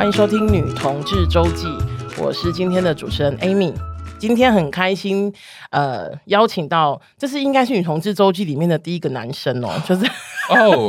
欢迎收听《女同志周记》，我是今天的主持人 Amy。今天很开心，呃，邀请到这是应该是《女同志周记》里面的第一个男生哦，就是哦。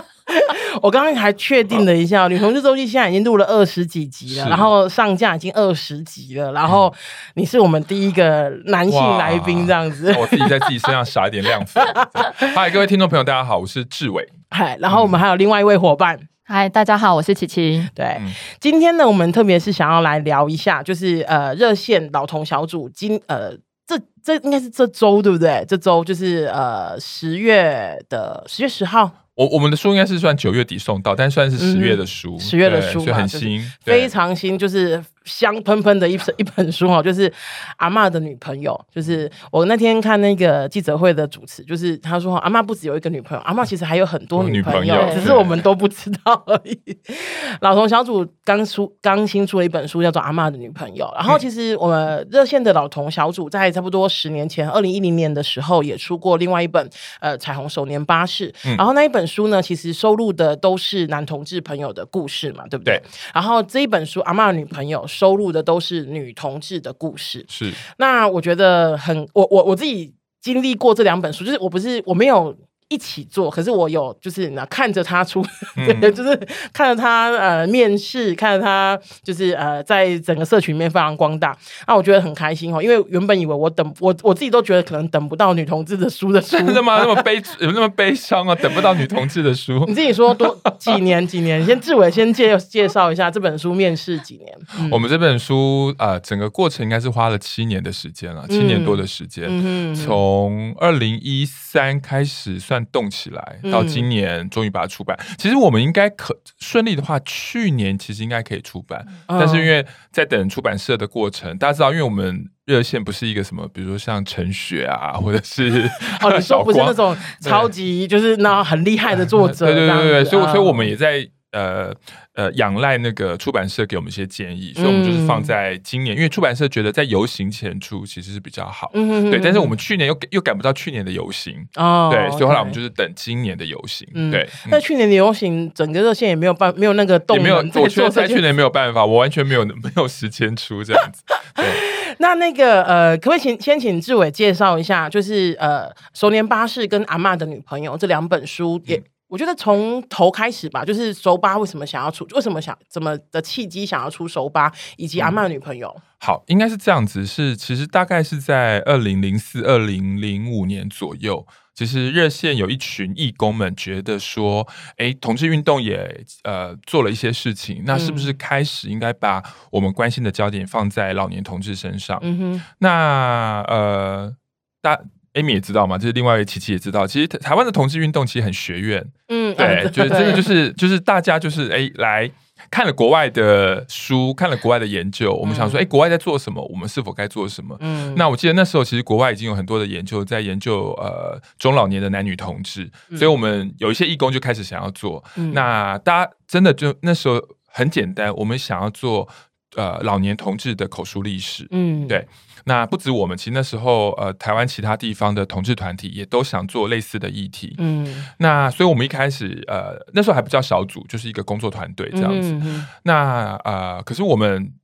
我刚刚还确定了一下，《女同志周记》现在已经录了二十几集了，然后上架已经二十集了，然后你是我们第一个男性来宾，这样子。我自己在自己身上撒一点亮粉。嗨，各位听众朋友，大家好，我是志伟。嗨，然后我们还有另外一位伙伴。嗨，大家好，我是琪琪。对，嗯、今天呢，我们特别是想要来聊一下，就是呃，热线老同小组今呃，这这应该是这周对不对？这周就是呃十月的十月十号。我我们的书应该是算九月底送到，但算是十月的书，十、嗯、月的书就很新，非常新，就是。香喷喷的一本一本书哦，就是阿嬷的女朋友。就是我那天看那个记者会的主持，就是他说阿嬷不只有一个女朋友，阿嬷其实还有很多女朋友，只是我们都不知道而已。老同小组刚出刚新出了一本书，叫做《阿嬷的女朋友》。然后其实我们热线的老同小组在差不多十年前，二零一零年的时候也出过另外一本呃《彩虹手年巴士》。然后那一本书呢，其实收录的都是男同志朋友的故事嘛，对不对？对。然后这一本书《阿妈的女朋友》。收录的都是女同志的故事，是。那我觉得很，我我我自己经历过这两本书，就是我不是我没有。一起做，可是我有就是那看着他出，嗯、对，就是看着他呃面试，看着他就是呃在整个社群里面发扬光大，那我觉得很开心哦，因为原本以为我等我我自己都觉得可能等不到女同志的书的书，真的吗？那么悲有那么悲伤啊？等不到女同志的书？你自己说多几年几年？先志伟先介介绍一下这本书面试几年？嗯、我们这本书啊、呃，整个过程应该是花了七年的时间了，七年多的时间，嗯从二零一三开始算。动起来，到今年终于把它出版。嗯、其实我们应该可顺利的话，去年其实应该可以出版，嗯、但是因为在等出版社的过程，大家知道，因为我们热线不是一个什么，比如说像陈雪啊，或者是哦，你说不是那种超级就是那很厉害的作者，对对对对，所以所以我们也在。呃呃，仰赖那个出版社给我们一些建议，所以我们就是放在今年，嗯、因为出版社觉得在游行前出其实是比较好，嗯、哼哼对。但是我们去年又又赶不到去年的游行，哦，对，所以后来我们就是等今年的游行，嗯、对。那去年的游行，整个热线也没有办，没有那个动，也没有，我觉得在去年没有办法，我完全没有没有时间出这样子。对，那那个呃，可不可以请先请志伟介绍一下，就是呃，《熟年巴士》跟《阿嬷的女朋友》这两本书也。嗯我觉得从头开始吧，就是熟八为什么想要出，为什么想怎么的契机想要出熟八，以及阿曼的女朋友。嗯、好，应该是这样子，是其实大概是在二零零四、二零零五年左右，其实热线有一群义工们觉得说，哎，同志运动也呃做了一些事情，那是不是开始应该把我们关心的焦点放在老年同志身上？嗯哼，那呃大。Amy 也知道嘛，就是另外一位琪琪也知道，其实台湾的同志运动其实很学院，嗯，对，就是 真的就是就是大家就是哎来看了国外的书，看了国外的研究，我们想说，哎，国外在做什么？我们是否该做什么？嗯，那我记得那时候其实国外已经有很多的研究在研究呃中老年的男女同志，所以我们有一些义工就开始想要做。那大家真的就那时候很简单，我们想要做呃老年同志的口述历史，嗯，对。那不止我们，其实那时候，呃，台湾其他地方的同志团体也都想做类似的议题。嗯，那所以我们一开始，呃，那时候还不叫小组，就是一个工作团队这样子。嗯嗯、那呃，可是我们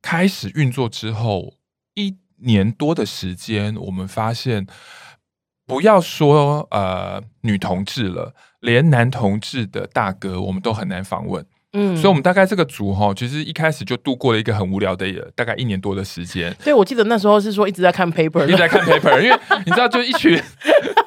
开始运作之后一年多的时间，我们发现，不要说呃女同志了，连男同志的大哥，我们都很难访问。嗯，所以，我们大概这个组哈，其实一开始就度过了一个很无聊的大概一年多的时间。对，我记得那时候是说一直在看 paper，一直在看 paper，因为你知道，就一群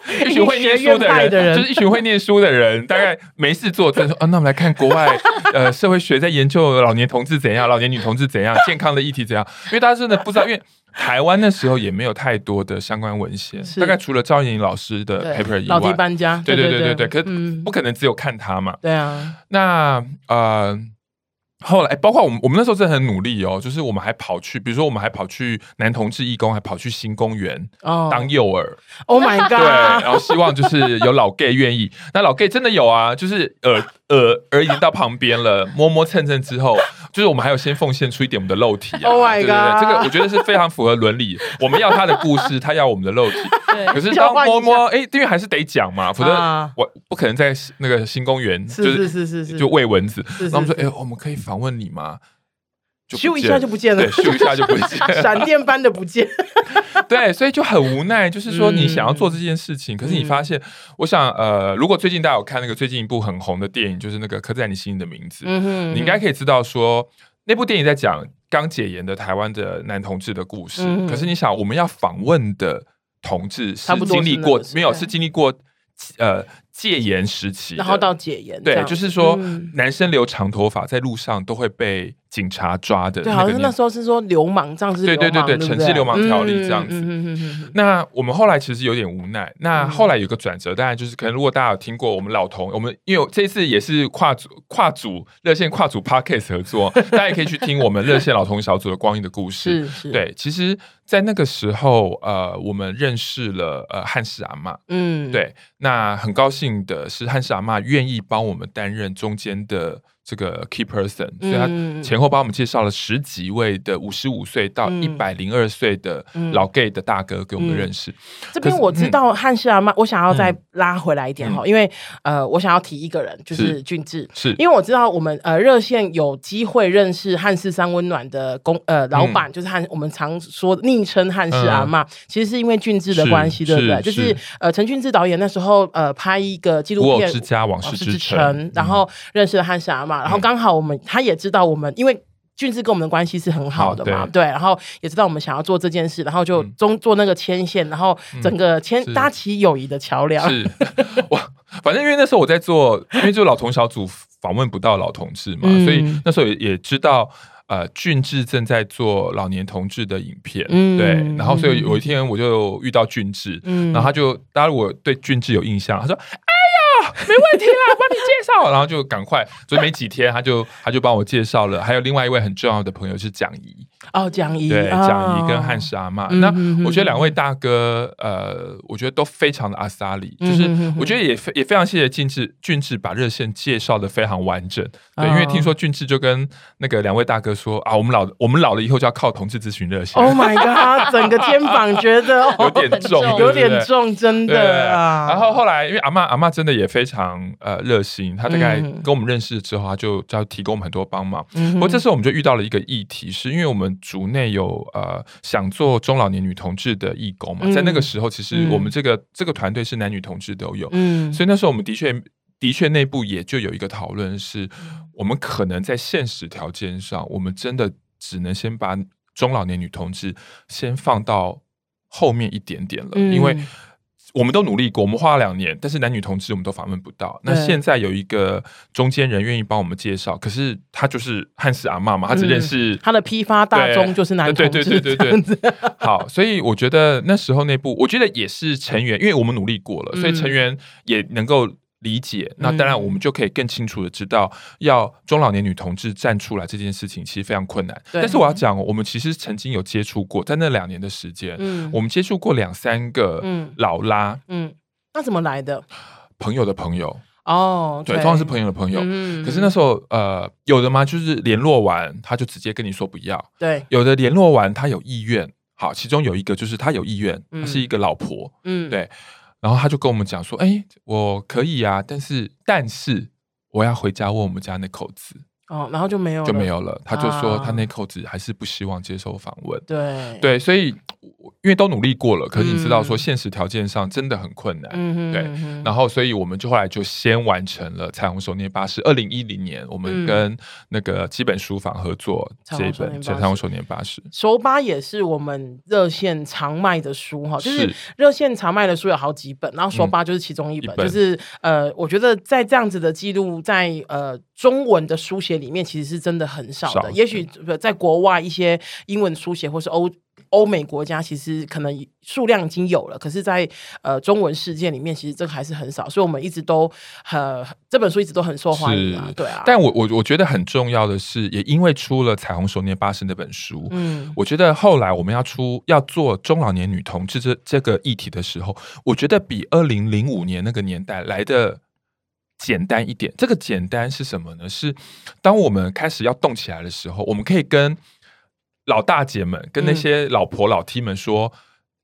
一群会念书的人，的人就是一群会念书的人，大概没事做，就说啊，那我们来看国外呃社会学在研究老年同志怎样，老年女同志怎样，健康的议题怎样，因为大家真的不知道，因为。台湾那时候也没有太多的相关文献，大概除了赵燕颖老师的 paper 以外，老地搬家，对对对对对，可不可能只有看他嘛？对啊，那呃，后来包括我们，我们那时候真的很努力哦，就是我们还跑去，比如说我们还跑去男同志义工，还跑去新公园当诱饵。Oh my god！对，然后希望就是有老 gay 愿意，那老 gay 真的有啊，就是耳耳耳已经到旁边了，摸摸蹭蹭之后，就是我们还有先奉献出一点我们的肉体啊。Oh my god！对对对，这个我觉得是非常符合伦理。我们要他的故事，他要我们的肉体。可是当摸摸，哎，因为还是得讲嘛，否则我不可能在那个新公园，就是是是是，就喂蚊子。然后我们说，哎，我们可以访问你吗？咻一下就不见了，对，咻一下就不见 了，闪电般的不见。对，所以就很无奈，就是说你想要做这件事情，嗯、可是你发现，我想，呃，如果最近大家有看那个最近一部很红的电影，就是那个刻在你心里的名字，嗯哼，你应该可以知道说，那部电影在讲刚解严的台湾的男同志的故事。嗯、可是你想，我们要访问的同志是经历过没有？是经历过呃。戒严时期，然后到解严，对，就是说，男生留长头发在路上都会被警察抓的。对，好像那时候是说流氓这样子，对对对对，城市流氓条例这样子。那我们后来其实有点无奈。那后来有个转折，当然就是可能如果大家有听过我们老同，我们因为这次也是跨组跨组热线跨组 Podcast 合作，大家也可以去听我们热线老同小组的光阴的故事。是是，对，其实，在那个时候，呃，我们认识了呃汉氏阿妈，嗯，对，那很高兴。的是汉氏阿妈愿意帮我们担任中间的。这个 key person，所以他前后帮我们介绍了十几位的五十五岁到一百零二岁的老 gay 的大哥给我们认识。这边我知道汉氏阿妈，我想要再拉回来一点哈，因为呃，我想要提一个人，就是俊志，是。因为我知道我们呃热线有机会认识汉氏三温暖的公呃老板，就是汉我们常说昵称汉氏阿妈，其实是因为俊志的关系，对不对？就是呃陈俊志导演那时候呃拍一个纪录片《之家往事之城》，然后认识了汉氏阿嬷。然后刚好我们他也知道我们，因为俊志跟我们的关系是很好的嘛，对，然后也知道我们想要做这件事，然后就中做那个牵线，然后整个牵搭起友谊的桥梁。是，我，反正因为那时候我在做，因为就老同小组访问不到老同志嘛，所以那时候也也知道，呃，俊志正在做老年同志的影片，对，然后所以有一天我就遇到俊智，然后他就，大家如果对俊志有印象，他说。没问题啦，帮你介绍，然后就赶快，所以没几天他就他就帮我介绍了，还有另外一位很重要的朋友是蒋怡。哦，蒋怡对，蒋怡跟汉氏阿嬷，那我觉得两位大哥，呃，我觉得都非常的阿萨里，就是我觉得也非也非常谢谢俊志俊志把热线介绍的非常完整，对，因为听说俊志就跟那个两位大哥说啊，我们老我们老了以后就要靠同志咨询热线，Oh my god，整个肩膀觉得 有点重，有点重，真的啊，然后后来因为阿嬷阿嬷真的也非常呃热心，她大概跟我们认识之后，她就就提供我们很多帮忙。不过这时候我们就遇到了一个议题，是因为我们组内有呃想做中老年女同志的义工嘛，在那个时候其实我们这个这个团队是男女同志都有，嗯所以那时候我们的确的确内部也就有一个讨论，是我们可能在现实条件上，我们真的只能先把中老年女同志先放到后面一点点了，因为。我们都努力过，我们花了两年，但是男女同志我们都访问不到。那现在有一个中间人愿意帮我们介绍，可是他就是汉斯阿妈嘛，他只认识他的批发大宗就是男同志，对对对对对。好，所以我觉得那时候那部，我觉得也是成员，因为我们努力过了，所以成员也能够。理解，那当然我们就可以更清楚的知道，要中老年女同志站出来这件事情其实非常困难。对。但是我要讲，我们其实曾经有接触过，在那两年的时间，嗯，我们接触过两三个老拉，嗯，那怎么来的？朋友的朋友。哦，对，通常是朋友的朋友。嗯，可是那时候，呃，有的嘛，就是联络完他就直接跟你说不要，对，有的联络完他有意愿，好，其中有一个就是他有意愿，他是一个老婆，嗯，对。然后他就跟我们讲说：“哎，我可以啊，但是但是我要回家问我们家那口子。”哦，然后就没有就没有了。他就说他那口子还是不希望接受访问。对对，所以因为都努力过了，可是你知道说现实条件上真的很困难。嗯对。然后，所以我们就后来就先完成了《彩虹手捏巴士》。二零一零年，我们跟那个基本书房合作这一本《彩虹手捏巴士》。手巴也是我们热线常卖的书哈，就是热线常卖的书有好几本，然后手巴就是其中一本。就是呃，我觉得在这样子的记录，在呃中文的书写。里面其实是真的很少的，少也许在国外一些英文书写或是欧欧美国家，其实可能数量已经有了，可是在，在呃中文世界里面，其实这个还是很少，所以我们一直都很这本书一直都很受欢迎啊，对啊。但我我我觉得很重要的是，也因为出了《彩虹手捏巴士》那本书，嗯，我觉得后来我们要出要做中老年女同志这这个议题的时候，我觉得比二零零五年那个年代来的简单一点。这个简单是什么呢？是当我们开始要动起来的时候，我们可以跟老大姐们、跟那些老婆老 T 们说。嗯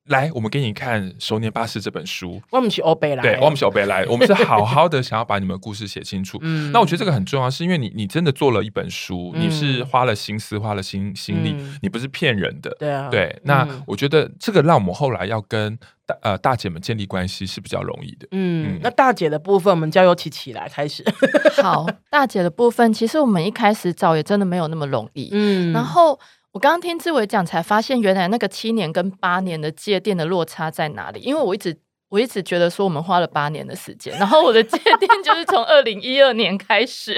来，我们给你看《熟年巴士》这本书。我们去欧北来，对，我们去欧北来。我们是好好的想要把你们的故事写清楚。嗯，那我觉得这个很重要，是因为你你真的做了一本书，嗯、你是花了心思、花了心心力，嗯、你不是骗人的。对啊，对。那我觉得这个让我们后来要跟大呃大姐们建立关系是比较容易的。嗯，嗯，那大姐的部分，我们交由琪琪来开始。好，大姐的部分，其实我们一开始找也真的没有那么容易。嗯，然后。我刚刚听志伟讲，才发现原来那个七年跟八年的界定的落差在哪里？因为我一直我一直觉得说我们花了八年的时间，然后我的界定就是 从二零一二年开始。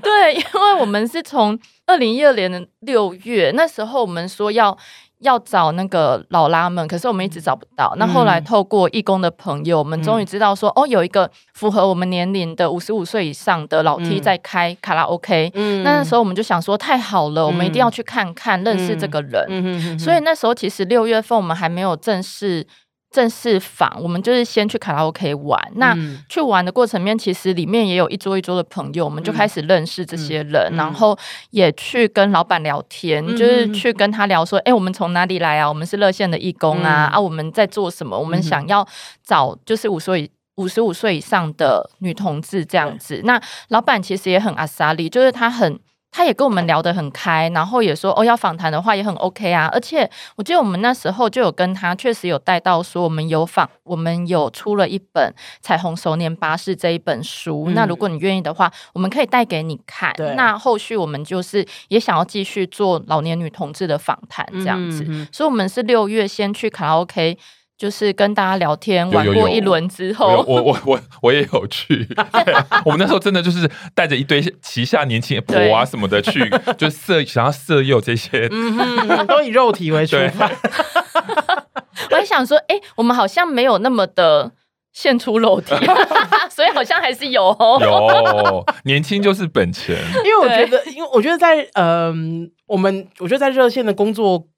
对，因为我们是从二零一二年的六月，那时候我们说要。要找那个老拉们，可是我们一直找不到。那后来透过义工的朋友，嗯、我们终于知道说，哦，有一个符合我们年龄的五十五岁以上的老 T 在开卡拉 OK。嗯，那那时候我们就想说，太好了，嗯、我们一定要去看看，认识这个人。嗯、所以那时候其实六月份我们还没有正式。正式访，我们就是先去卡拉 OK 玩。嗯、那去玩的过程面，其实里面也有一桌一桌的朋友，我们就开始认识这些人，嗯、然后也去跟老板聊天，嗯、就是去跟他聊说，哎、欸，我们从哪里来啊？我们是热线的义工啊，嗯、啊，我们在做什么？我们想要找就是五岁五十五岁以上的女同志这样子。嗯、那老板其实也很阿莎利，就是他很。他也跟我们聊得很开，然后也说哦，要访谈的话也很 OK 啊。而且我记得我们那时候就有跟他确实有带到说，我们有访，我们有出了一本《彩虹熟年巴士》这一本书。嗯、那如果你愿意的话，我们可以带给你看。那后续我们就是也想要继续做老年女同志的访谈这样子，嗯嗯、所以我们是六月先去卡拉 OK。就是跟大家聊天玩过一轮之后，我我我我也有去。我们那时候真的就是带着一堆旗下年轻的婆啊什么的去，就色想要色诱这些，嗯，都以肉体为出发。我还想说，哎、欸，我们好像没有那么的献出肉体，所以好像还是有哦。有年轻就是本钱，因为我觉得，因为我觉得在嗯、呃，我们我觉得在热线的工作。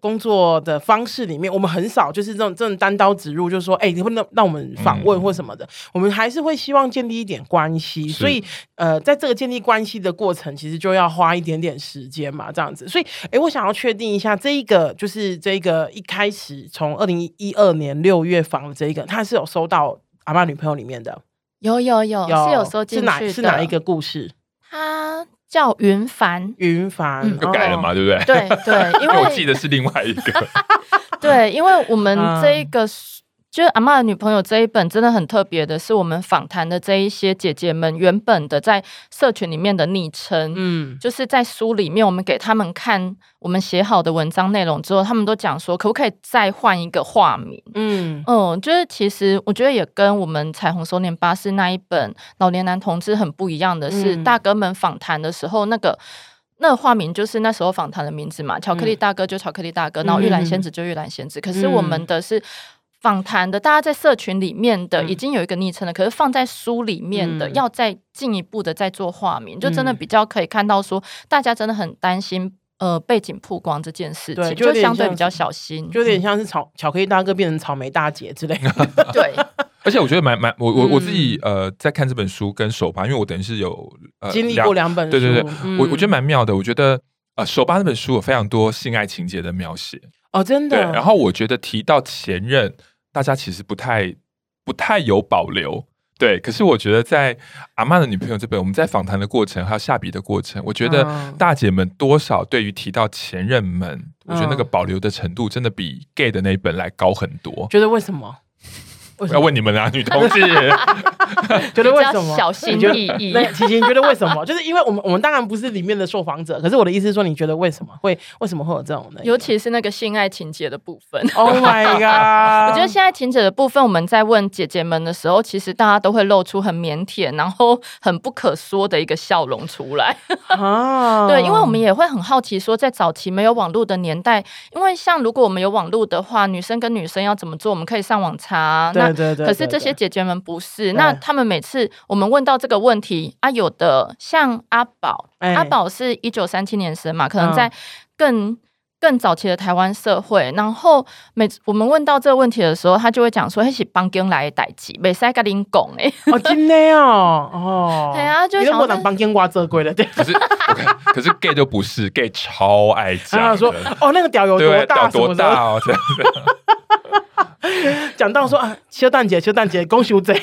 工作的方式里面，我们很少就是这种这种单刀直入，就是说，哎、欸，你会让让我们访问或什么的，嗯、我们还是会希望建立一点关系。所以，呃，在这个建立关系的过程，其实就要花一点点时间嘛，这样子。所以，哎、欸，我想要确定一下，这一个就是这一个一开始从二零一二年六月访的这一个，他是有收到阿嬷女朋友里面的，有有有，有是有收进去的。是哪是哪一个故事？他。叫云凡，云凡就改了嘛，对不对？对对，因为 我记得是另外一个。对，因为我们这一个就是阿嬷的女朋友这一本真的很特别的，是我们访谈的这一些姐姐们原本的在社群里面的昵称，嗯，就是在书里面我们给他们看我们写好的文章内容之后，他们都讲说可不可以再换一个化名？嗯。嗯，就是其实我觉得也跟我们彩虹手年巴士那一本老年男同志很不一样的是，嗯、大哥们访谈的时候那个那个化名就是那时候访谈的名字嘛，巧克力大哥就巧克力大哥，嗯、然后玉兰仙子就玉兰仙子，嗯、可是我们的是。访谈的，大家在社群里面的已经有一个昵称了，嗯、可是放在书里面的，嗯、要再进一步的再做化名，嗯、就真的比较可以看到说，大家真的很担心呃背景曝光这件事情，就，就相对比较小心，就有点像是草巧克力大哥变成草莓大姐之类的。对，而且我觉得蛮蛮，我我我自己呃在看这本书跟手吧，因为我等于是有、呃、经历过两本书，对对对，嗯、我我觉得蛮妙的。我觉得呃手吧那本书有非常多性爱情节的描写哦，真的。对，然后我觉得提到前任。大家其实不太不太有保留，对。可是我觉得在阿曼的女朋友这边，我们在访谈的过程还有下笔的过程，我觉得大姐们多少对于提到前任们，嗯、我觉得那个保留的程度真的比 gay 的那一本来高很多。觉得为什么？我要问你们啊，女同志，觉得为什么？小心翼翼。琪琪，你觉得为什么？就是因为我们我们当然不是里面的受访者，可是我的意思是说，你觉得为什么会为什么会有这种呢？尤其是那个性爱情节的部分。Oh my god！我觉得性爱情节的部分，我们在问姐姐们的时候，其实大家都会露出很腼腆，然后很不可说的一个笑容出来。啊，对，因为我们也会很好奇，说在早期没有网络的年代，因为像如果我们有网络的话，女生跟女生要怎么做？我们可以上网查。对。对对对，可是这些姐姐们不是，那他们每次我们问到这个问题啊，有的像阿宝，阿宝是一九三七年生嘛，可能在更更早期的台湾社会，然后每次我们问到这个问题的时候，他就会讲说：“那是帮经来代志，没使跟您讲哎。”哦，真的哦，哦，对啊，就想当帮经挖这贵了，对。可是可是 gay 就不是 gay，超爱讲。他说：“哦，那个屌有多大？多大哦？”这样子。讲到说啊，修蛋姐，修蛋姐，恭喜我贼。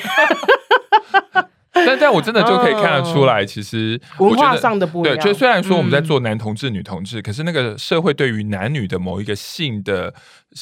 但但我真的就可以看得出来，其实文化上的不一样。对，就虽然说我们在做男同志、女同志，可是那个社会对于男女的某一个性的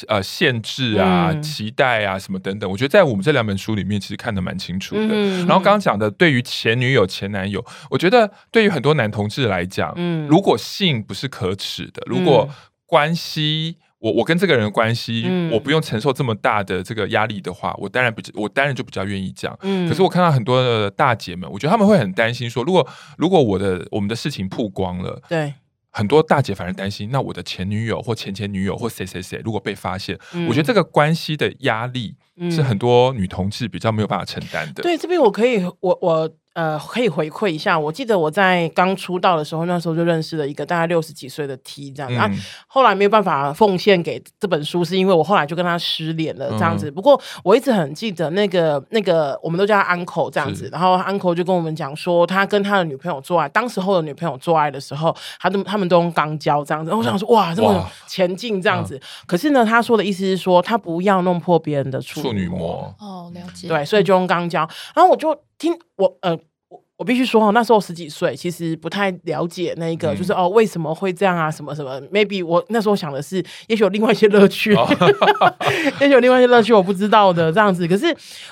呃限制啊、期待啊什么等等，我觉得在我们这两本书里面其实看得蛮清楚的。然后刚刚讲的，对于前女友、前男友，我觉得对于很多男同志来讲，如果性不是可耻的，如果关系。我我跟这个人的关系，嗯、我不用承受这么大的这个压力的话，我当然不，我当然就比较愿意讲。嗯，可是我看到很多的大姐们，我觉得他们会很担心说，如果如果我的我们的事情曝光了，对，很多大姐反而担心，那我的前女友或前前女友或谁谁谁，如果被发现，嗯、我觉得这个关系的压力是很多女同志比较没有办法承担的。对，这边我可以，我我。呃，可以回馈一下。我记得我在刚出道的时候，那时候就认识了一个大概六十几岁的 T 这样子、嗯、啊。后来没有办法奉献给这本书，是因为我后来就跟他失联了这样子。嗯、不过我一直很记得那个那个，我们都叫他 Uncle 这样子。然后 Uncle 就跟我们讲说，他跟他的女朋友做爱，当时候的女朋友做爱的时候，他都他们都用钢胶这样子。然后我想说，哇，这么前进这样子。可是呢，他说的意思是说，他不要弄破别人的处女膜。哦，了解。对，所以就用钢胶。然后我就听我呃。我我必须说哦，那时候十几岁，其实不太了解那个，嗯、就是哦，为什么会这样啊？什么什么？Maybe 我那时候想的是，也许有另外一些乐趣，哦、也许有另外一些乐趣我不知道的这样子。可是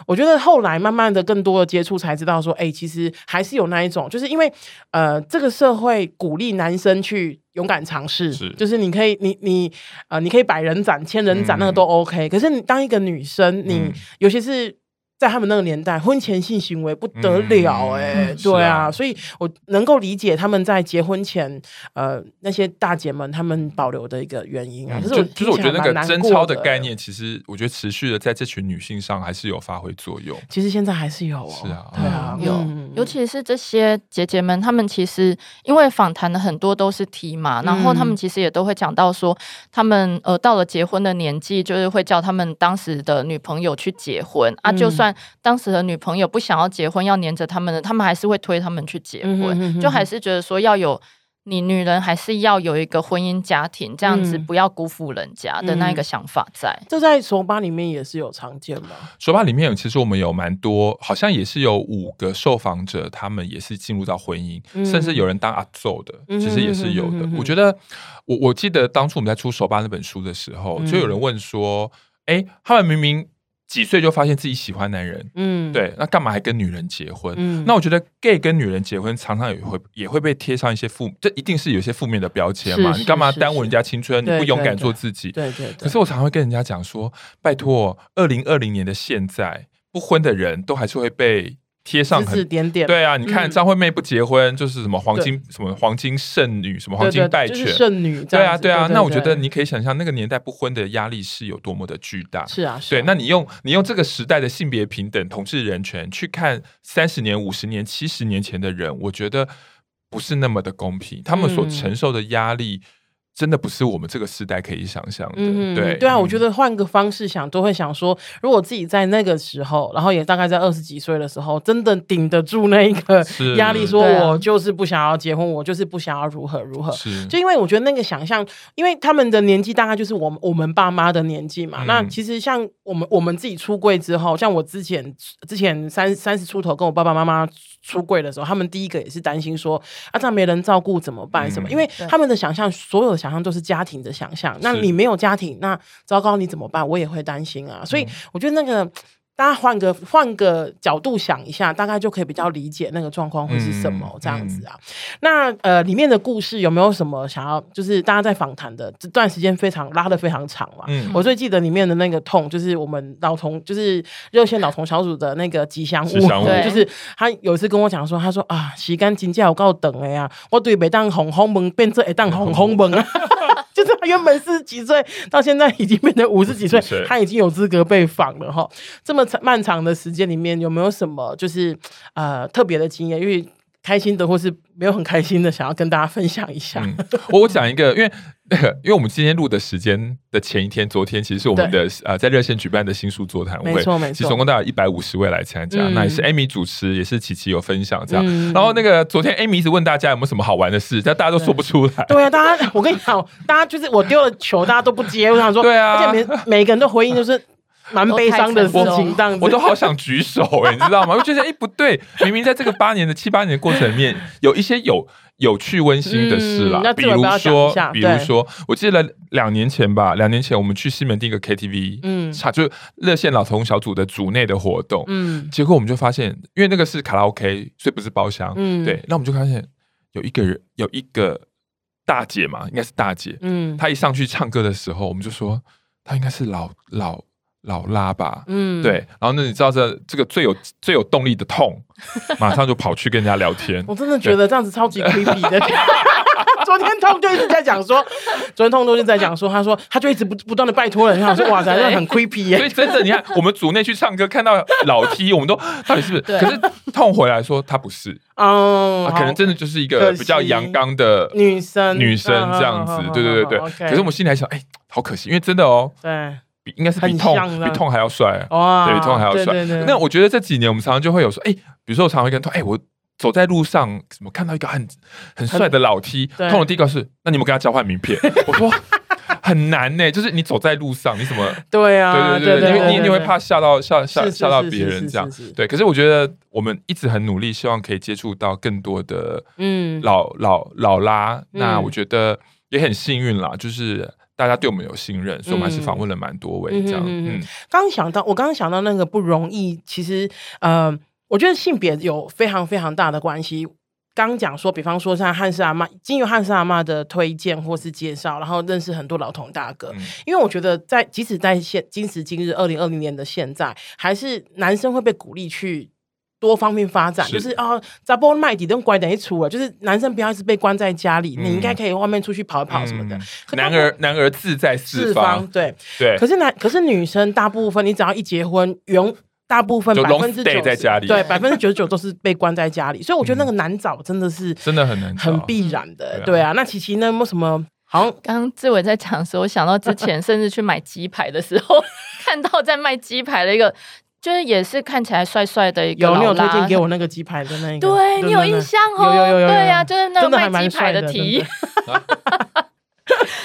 我觉得后来慢慢的更多的接触，才知道说，哎、欸，其实还是有那一种，就是因为呃，这个社会鼓励男生去勇敢尝试，是就是你可以，你你呃，你可以百人斩、千人斩，那个都 OK、嗯。可是你当一个女生，你尤其是。在他们那个年代，婚前性行为不得了哎、欸，嗯、对啊，啊所以我能够理解他们在结婚前，呃，那些大姐们他们保留的一个原因啊。嗯、就就是我觉得那个贞操的概念，其实我觉得持续的在这群女性上还是有发挥作用。其实现在还是有、哦，是啊，对啊，有，嗯、尤其是这些姐姐们，她们其实因为访谈的很多都是 T 嘛，然后她们其实也都会讲到说，她们呃到了结婚的年纪，就是会叫她们当时的女朋友去结婚、嗯、啊，就算。当时的女朋友不想要结婚，要黏着他们的，他们还是会推他们去结婚，嗯、哼哼就还是觉得说要有你女人还是要有一个婚姻家庭，这样子不要辜负人家的那一个想法在。嗯、这在手把里面也是有常见吗？手把里面其实我们有蛮多，好像也是有五个受访者，他们也是进入到婚姻，嗯、甚至有人当阿祖的，其实也是有的。嗯、哼哼哼我觉得，我我记得当初我们在出手把那本书的时候，就有人问说：“哎、他们明明。”几岁就发现自己喜欢男人，嗯，对，那干嘛还跟女人结婚？嗯，那我觉得 gay 跟女人结婚常常也会也会被贴上一些负，这一定是有些负面的标签嘛。你干嘛耽误人家青春？你不勇敢做自己？对对。可是我常常会跟人家讲说，拜托，二零二零年的现在，不婚的人都还是会被。贴上很点点，对啊，你看张惠妹不结婚就是什么黄金什么黄金剩女，什么黄金败犬圣女，对啊对啊。那我觉得你可以想象那个年代不婚的压力是有多么的巨大。是啊，对。那你用你用这个时代的性别平等、同志人权去看三十年、五十年、七十年前的人，我觉得不是那么的公平。他们所承受的压力。真的不是我们这个时代可以想象的，嗯、对对啊，嗯、我觉得换个方式想，都会想说，如果自己在那个时候，然后也大概在二十几岁的时候，真的顶得住那一个压力，说我就是不想要结婚，我就是不想要如何如何，是就因为我觉得那个想象，因为他们的年纪大概就是我们我们爸妈的年纪嘛。嗯、那其实像我们我们自己出柜之后，像我之前之前三三十出头跟我爸爸妈妈出柜的时候，他们第一个也是担心说啊，这样没人照顾怎么办？什么？嗯、因为他们的想象所有的。想象都是家庭的想象，那你没有家庭，那糟糕，你怎么办？我也会担心啊，所以我觉得那个。大家换个换个角度想一下，大概就可以比较理解那个状况会是什么这样子啊。嗯嗯、那呃，里面的故事有没有什么想要？就是大家在访谈的这段时间非常拉的非常长嘛。嗯、我最记得里面的那个痛，就是我们老同，就是热线老同小组的那个吉祥物，吉祥物对，就是他有一次跟我讲说，他说啊，时间真的有够长的呀，我对每当红红门变成一当红红门啊。原本四十几岁，到现在已经变成五十几岁，他已经有资格被访了哈。这么长漫长的时间里面，有没有什么就是呃特别的经验？因为开心的，或是没有很开心的，想要跟大家分享一下。嗯、我我讲一个，因为 因为我们今天录的时间的前一天，昨天其实是我们的呃在热线举办的新书座谈会，没错没错，其实总共大概有一百五十位来参加，嗯、那也是 Amy 主持，也是琪琪有分享这样。嗯、然后那个昨天 Amy 一直问大家有没有什么好玩的事，但大家都说不出来。对，对啊，大家我跟你讲，大家就是我丢了球，大家都不接。我想说，对啊，而且每每个人都回应就是。蛮悲伤的事情，这样子。我都好想举手哎、欸，你知道吗？我觉得哎、欸、不对，明明在这个八年的七八年的过程里面，有一些有有趣温馨的事啦，嗯、比如说，比如说，我记得两年前吧，两年前我们去西门町一个 KTV，嗯，唱就热线老同小组的组内的活动，嗯，结果我们就发现，因为那个是卡拉 OK，所以不是包厢，嗯，对，那我们就发现有一个人，有一个大姐嘛，应该是大姐，嗯，她一上去唱歌的时候，我们就说她应该是老老。老拉吧，嗯，对，然后那你知道这这个最有最有动力的痛，马上就跑去跟人家聊天。我真的觉得这样子超级 creepy 的。昨天痛就一直在讲说，昨天痛都是在讲说，他说他就一直不不断的拜托人，他说哇塞，真的很 creepy 耶。所以真的，你看我们组内去唱歌，看到老 T，我们都到底是不是？可是痛回来说他不是，哦，可能真的就是一个比较阳刚的女生，女生这样子，对对对对。可是我们心里还想，哎，好可惜，因为真的哦，对。比应该是比痛比痛还要帅哇，对，比痛还要帅。那我觉得这几年我们常常就会有说，哎，比如说我常常会跟痛，哎，我走在路上，怎么看到一个很很帅的老 T，痛的第一个是，那你们跟他交换名片？我说很难呢，就是你走在路上，你怎么？对啊，对对对，因为你你会怕吓到吓吓吓到别人这样。对，可是我觉得我们一直很努力，希望可以接触到更多的嗯老老老拉。那我觉得也很幸运啦，就是。大家对我们有信任，所以我们还是访问了蛮多位这样。嗯，刚想到，我刚刚想到那个不容易，其实呃，我觉得性别有非常非常大的关系。刚讲说，比方说像汉斯阿妈，经由汉斯阿妈的推荐或是介绍，然后认识很多老同大哥。嗯、因为我觉得在即使在现今时今日二零二零年的现在，还是男生会被鼓励去。多方面发展，是就是啊，咋不卖底都拐等一出啊，就是男生不要一直被关在家里，嗯、你应该可以外面出去跑一跑什么的。嗯、男儿男儿志在四方，对对。对，可是男可是女生大部分，你只要一结婚，原大部分百分之九在家里，对百分之九十九都是被关在家里，所以我觉得那个难找真的是真的很难，很必然的。对啊，那琪琪呢？有什么？好像刚刚志伟在讲的时候，我想到之前 甚至去买鸡排的时候，看到在卖鸡排的一个。就是也是看起来帅帅的一个，有你有推荐给我那个鸡排的那个？对你有印象哦？有有有，对呀，就是那个卖鸡排的提。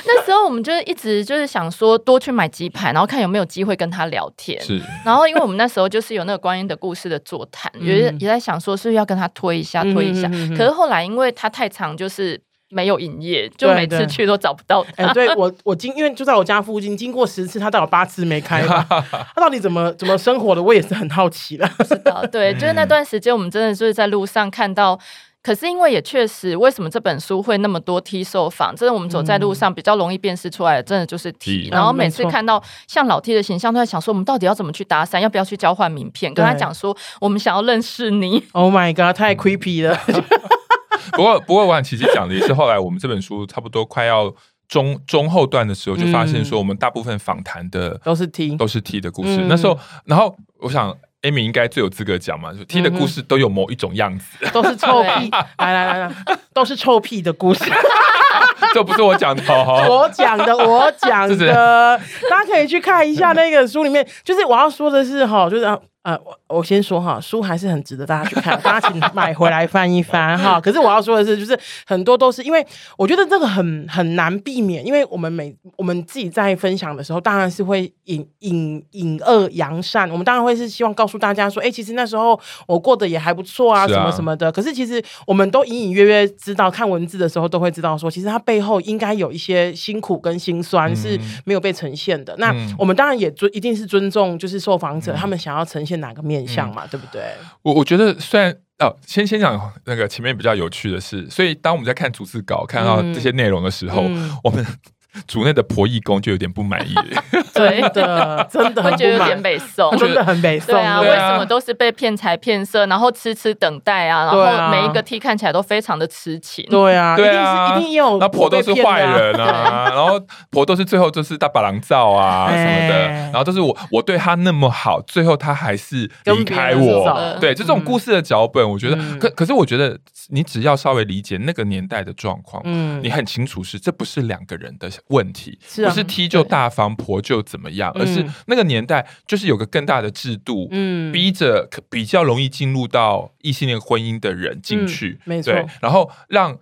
那时候我们就是一直就是想说多去买鸡排，然后看有没有机会跟他聊天。是，然后因为我们那时候就是有那个观音的故事的座谈，也也在想说是不是要跟他推一下推一下。可是后来因为他太长，就是。没有营业，就每次去都找不到他。对，对，欸、对我我经因为就在我家附近，经过十次，他到有八次没开。他到底怎么怎么生活的，我也是很好奇的。是的，对，就是那段时间，我们真的就是在路上看到。可是因为也确实，为什么这本书会那么多 T 受访？真的，我们走在路上比较容易辨识出来的，真的就是 T。然后每次看到像老 T 的形象，都在想说，我们到底要怎么去搭讪？要不要去交换名片？跟他讲说，我们想要认识你。Oh my god，太 creepy 了。不过，不过，我想琦琦讲的也是后来我们这本书差不多快要中中后段的时候，就发现说，我们大部分访谈的都是 T，都是 T 的故事。那时候，然后我想，Amy 应该最有资格讲嘛，就 T 的故事都有某一种样子，都是臭屁，来来来来，都是臭屁的故事。这不是我讲的，我讲的，我讲的，大家可以去看一下那个书里面，就是我要说的是哈，就是。呃，我我先说哈，书还是很值得大家去看，大家请买回来翻一翻哈。可是我要说的是，就是很多都是因为我觉得这个很很难避免，因为我们每我们自己在分享的时候，当然是会引引引恶扬善。我们当然会是希望告诉大家说，哎、欸，其实那时候我过得也还不错啊，什么什么的。可是其实我们都隐隐约约知道，看文字的时候都会知道说，其实它背后应该有一些辛苦跟辛酸是没有被呈现的。嗯、那我们当然也尊一定是尊重，就是受访者他们想要呈现哪个面向嘛，嗯、对不对？我我觉得虽然哦，先先讲那个前面比较有趣的是，所以当我们在看逐字稿看到这些内容的时候，嗯、我们 组内的婆义工就有点不满意，对的，真的会觉得有点北宋，真的很北宋。对啊，为什么都是被骗财骗色，然后痴痴等待啊？然后每一个 T 看起来都非常的痴情。对啊，对啊，一定有。那婆都是坏人啊，然后婆都是最后就是大把狼照啊什么的，然后都是我我对他那么好，最后他还是离开我。对，就这种故事的脚本，我觉得可可是我觉得你只要稍微理解那个年代的状况，嗯，你很清楚是这不是两个人的问题，不是踢就大方，婆就怎么样，而是那个年代就是有个更大的制度，嗯，逼着比较容易进入到异性恋婚姻的人进去，没错，然后让。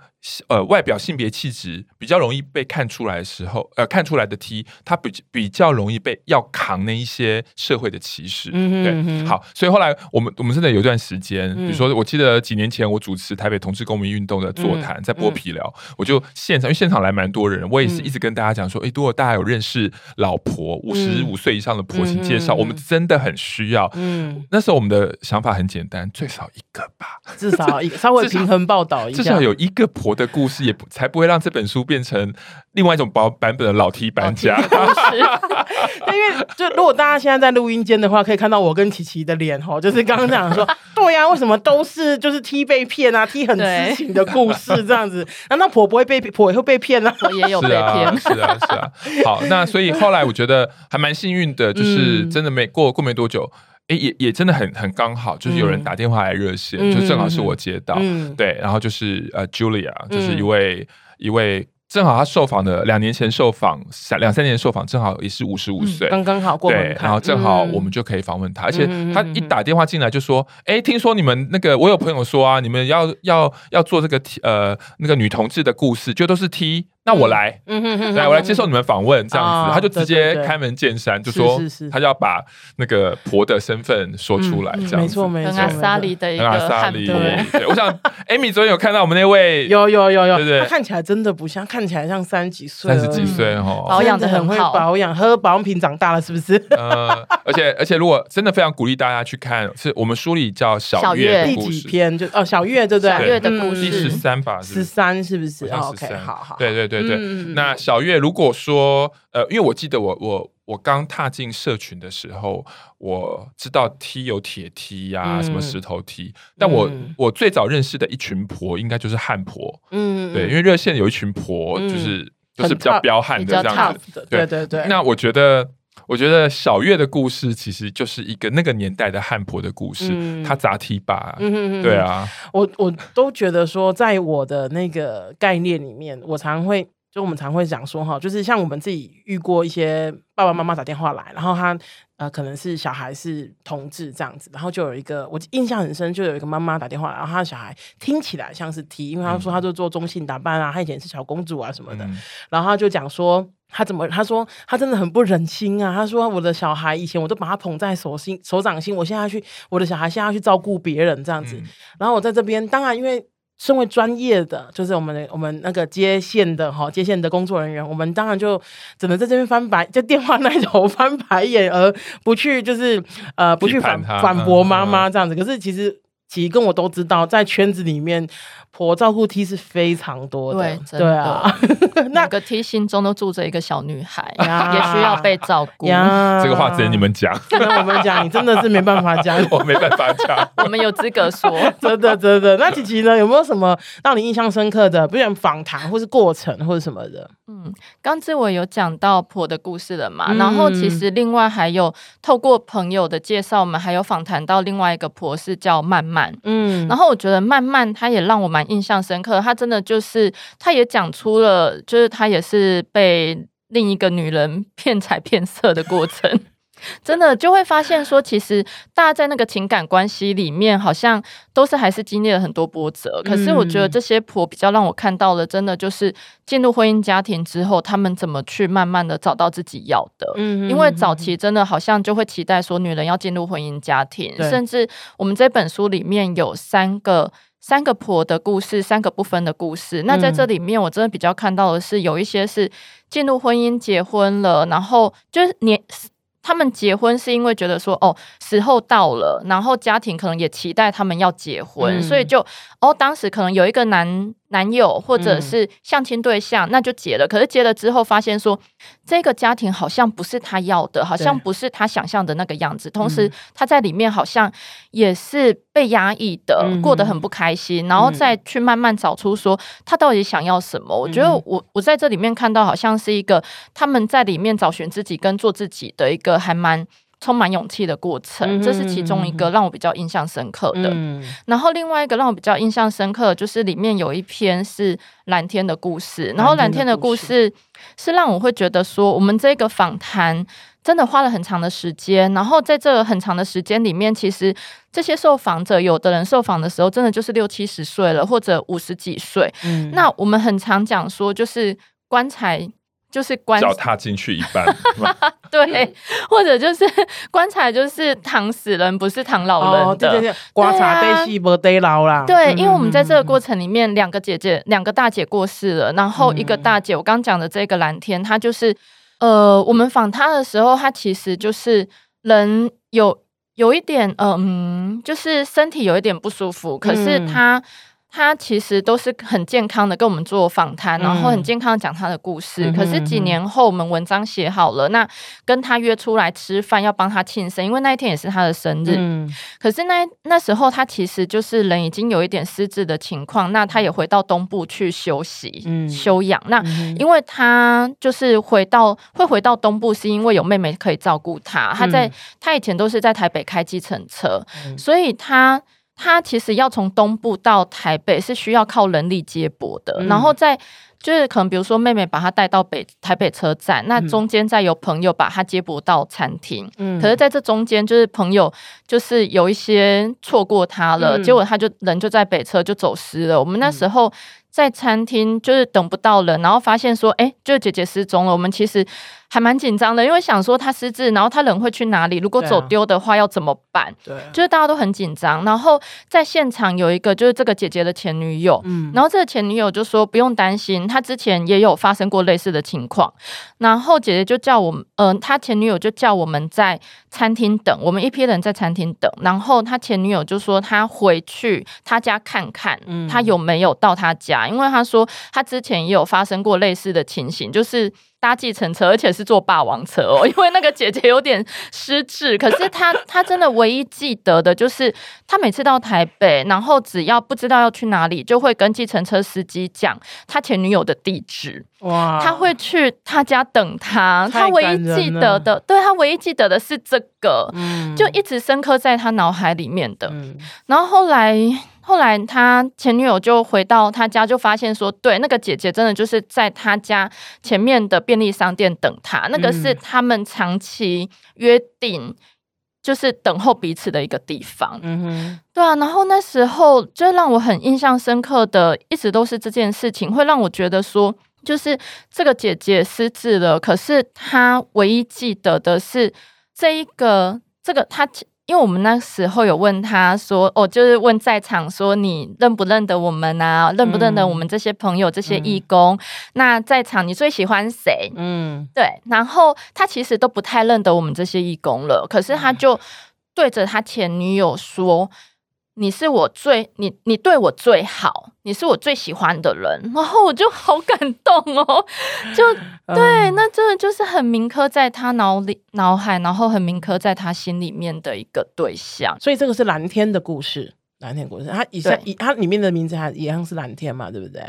呃，外表性别气质比较容易被看出来的时候，呃，看出来的 T，他比比较容易被要扛那一些社会的歧视。嗯哼嗯哼对，好，所以后来我们我们真的有一段时间，嗯、比如说，我记得几年前我主持台北同志公民运动的座谈，在剥皮寮，嗯、我就现场，因为现场来蛮多人，我也是一直跟大家讲说，哎、嗯，如果大家有认识老婆五十五岁以上的婆，请介绍，嗯、我们真的很需要。嗯，那时候我们的想法很简单，最少一个吧，至少一个，稍微平衡报道一下，至少有一个婆。的故事也不才不会让这本书变成另外一种版版本的老 T 搬家。因为就如果大家现在在录音间的话，可以看到我跟琪琪的脸哈，就是刚刚讲说，对呀、啊，为什么都是就是 T 被骗啊，T 很痴情的故事这样子，难道婆不会被婆也会被骗啊？我也有被骗，是啊是啊。好，那所以后来我觉得还蛮幸运的，就是真的没过过没多久。哎，也也真的很很刚好，就是有人打电话来热线，嗯、就正好是我接到，嗯、对，然后就是呃，Julia，就是一位、嗯、一位。正好他受访的两年前受访，两三年受访，正好也是五十五岁，刚刚好过门槛，然后正好我们就可以访问他，而且他一打电话进来就说：“哎，听说你们那个，我有朋友说啊，你们要要要做这个 T 呃那个女同志的故事，就都是 T，那我来，来我来接受你们访问，这样子，他就直接开门见山就说，他就要把那个婆的身份说出来，这样没错没错，阿莎莉的一个汉婆，对，我想 Amy 昨天有看到我们那位，有有有有，对对，他看起来真的不像。看起来像三十几岁，三十几岁哦，保养的很会保养，喝保养品长大了是不是？呃，而且 而且，如果真的非常鼓励大家去看，是我们书里叫小月第几篇？就哦，小月对不对？小月的故事。第十三吧，十三是不是？OK，好好，对对对对对。那小月如果说呃，因为我记得我我我刚踏进社群的时候，我知道梯有铁梯呀，什么石头梯但我我最早认识的一群婆，应该就是汉婆。嗯，对，因为热线有一群婆，就是就是比较彪悍的这样子。对对对。那我觉得，我觉得小月的故事其实就是一个那个年代的汉婆的故事。她砸 T 吧，对啊。我我都觉得说，在我的那个概念里面，我常会。就我们常会讲说哈，就是像我们自己遇过一些爸爸妈妈打电话来，然后他呃可能是小孩是同志这样子，然后就有一个我印象很深，就有一个妈妈打电话来，然后她的小孩听起来像是 T，因为她说她就做中性打扮啊，她以前是小公主啊什么的，嗯、然后她就讲说他怎么他说他真的很不忍心啊，他说我的小孩以前我都把他捧在手心手掌心，我现在要去我的小孩现在要去照顾别人这样子，嗯、然后我在这边当然因为。身为专业的，就是我们的我们那个接线的哈，接线的工作人员，我们当然就只能在这边翻白，就电话那头翻白眼，而不去就是呃不去反反驳妈妈这样子。可是其实其实跟我都知道，在圈子里面。婆照顾 T 是非常多的，对，对啊，那个 T 心中都住着一个小女孩，也需要被照顾。这个话只能你们讲，只能我们讲，你真的是没办法讲，我没办法讲，我们有资格说，真的真的。那琪琪呢？有没有什么让你印象深刻的，不如访谈或是过程或者什么的？嗯，刚才我有讲到婆的故事了嘛，然后其实另外还有透过朋友的介绍，我们还有访谈到另外一个婆是叫曼曼，嗯，然后我觉得曼曼她也让我蛮。印象深刻，她真的就是，她也讲出了，就是她也是被另一个女人 骗财骗色的过程。真的就会发现说，其实大家在那个情感关系里面，好像都是还是经历了很多波折。可是我觉得这些婆比较让我看到了，真的就是进入婚姻家庭之后，他们怎么去慢慢的找到自己要的。嗯，因为早期真的好像就会期待说，女人要进入婚姻家庭，甚至我们这本书里面有三个三个婆的故事，三个不分的故事。那在这里面，我真的比较看到的是，有一些是进入婚姻结婚了，然后就是年。他们结婚是因为觉得说哦，时候到了，然后家庭可能也期待他们要结婚，嗯、所以就哦，当时可能有一个男男友或者是相亲对象，嗯、那就结了。可是结了之后，发现说这个家庭好像不是他要的，好像不是他想象的那个样子。同时，他在里面好像也是被压抑的，嗯、过得很不开心。然后再去慢慢找出说他到底想要什么。嗯、我觉得我我在这里面看到，好像是一个他们在里面找寻自己跟做自己的一个还蛮。充满勇气的过程，这是其中一个让我比较印象深刻的。嗯、然后另外一个让我比较印象深刻的，就是里面有一篇是蓝天的故事。然后蓝天的故事是让我会觉得说，我们这个访谈真的花了很长的时间。然后在这个很长的时间里面，其实这些受访者，有的人受访的时候真的就是六七十岁了，或者五十几岁。嗯、那我们很常讲说，就是棺材。就是棺脚踏进去一半 对，或者就是棺材，就是躺死人，不是躺老人的。哦、对对对，棺材得死不得老啦。对，因为我们在这个过程里面，两个姐姐，两个大姐过世了，然后一个大姐，我刚讲的这个蓝天，她就是，呃，我们访她的时候，她其实就是人有有一点，嗯，就是身体有一点不舒服，可是她。他其实都是很健康的，跟我们做访谈，然后很健康的讲他的故事。嗯、可是几年后，我们文章写好了，那跟他约出来吃饭，要帮他庆生，因为那一天也是他的生日。嗯、可是那那时候，他其实就是人已经有一点失智的情况，那他也回到东部去休息、嗯、休养。那因为他就是回到会回到东部，是因为有妹妹可以照顾他。他在、嗯、他以前都是在台北开计程车，嗯、所以他。他其实要从东部到台北是需要靠人力接驳的，嗯、然后在就是可能比如说妹妹把他带到北台北车站，那中间再有朋友把他接驳到餐厅。嗯，可是在这中间就是朋友就是有一些错过他了，嗯、结果他就人就在北车就走失了。我们那时候在餐厅就是等不到人，然后发现说，哎，就是姐姐失踪了。我们其实。还蛮紧张的，因为想说他失智，然后他人会去哪里？如果走丢的话要怎么办？对，就是大家都很紧张。然后在现场有一个就是这个姐姐的前女友，嗯，然后这个前女友就说不用担心，她之前也有发生过类似的情况。然后姐姐就叫我们，嗯、呃，他前女友就叫我们在餐厅等，我们一批人在餐厅等。然后她前女友就说她回去她家看看，她有没有到她家，因为她说她之前也有发生过类似的情形，就是。搭计程车，而且是坐霸王车哦，因为那个姐姐有点失智，可是她她真的唯一记得的就是，她每次到台北，然后只要不知道要去哪里，就会跟计程车司机讲他前女友的地址，哇，他会去他家等他，他唯一记得的，对，他唯一记得的是这个，嗯，就一直深刻在他脑海里面的，嗯，然后后来。后来他前女友就回到他家，就发现说，对，那个姐姐真的就是在他家前面的便利商店等他，那个是他们长期约定，就是等候彼此的一个地方。嗯哼，对啊。然后那时候就让我很印象深刻的，一直都是这件事情，会让我觉得说，就是这个姐姐失智了，可是她唯一记得的是这一个，这个她。因为我们那时候有问他说，哦，就是问在场说，你认不认得我们啊？认不认得我们这些朋友、这些义工？嗯、那在场你最喜欢谁？嗯，对。然后他其实都不太认得我们这些义工了，可是他就对着他前女友说。你是我最你你对我最好，你是我最喜欢的人，然后我就好感动哦，就对，那真的就是很铭刻在他脑里脑海，然后很铭刻在他心里面的一个对象。所以这个是蓝天的故事，蓝天故事，它以前以它里面的名字还一样是蓝天嘛，对不对？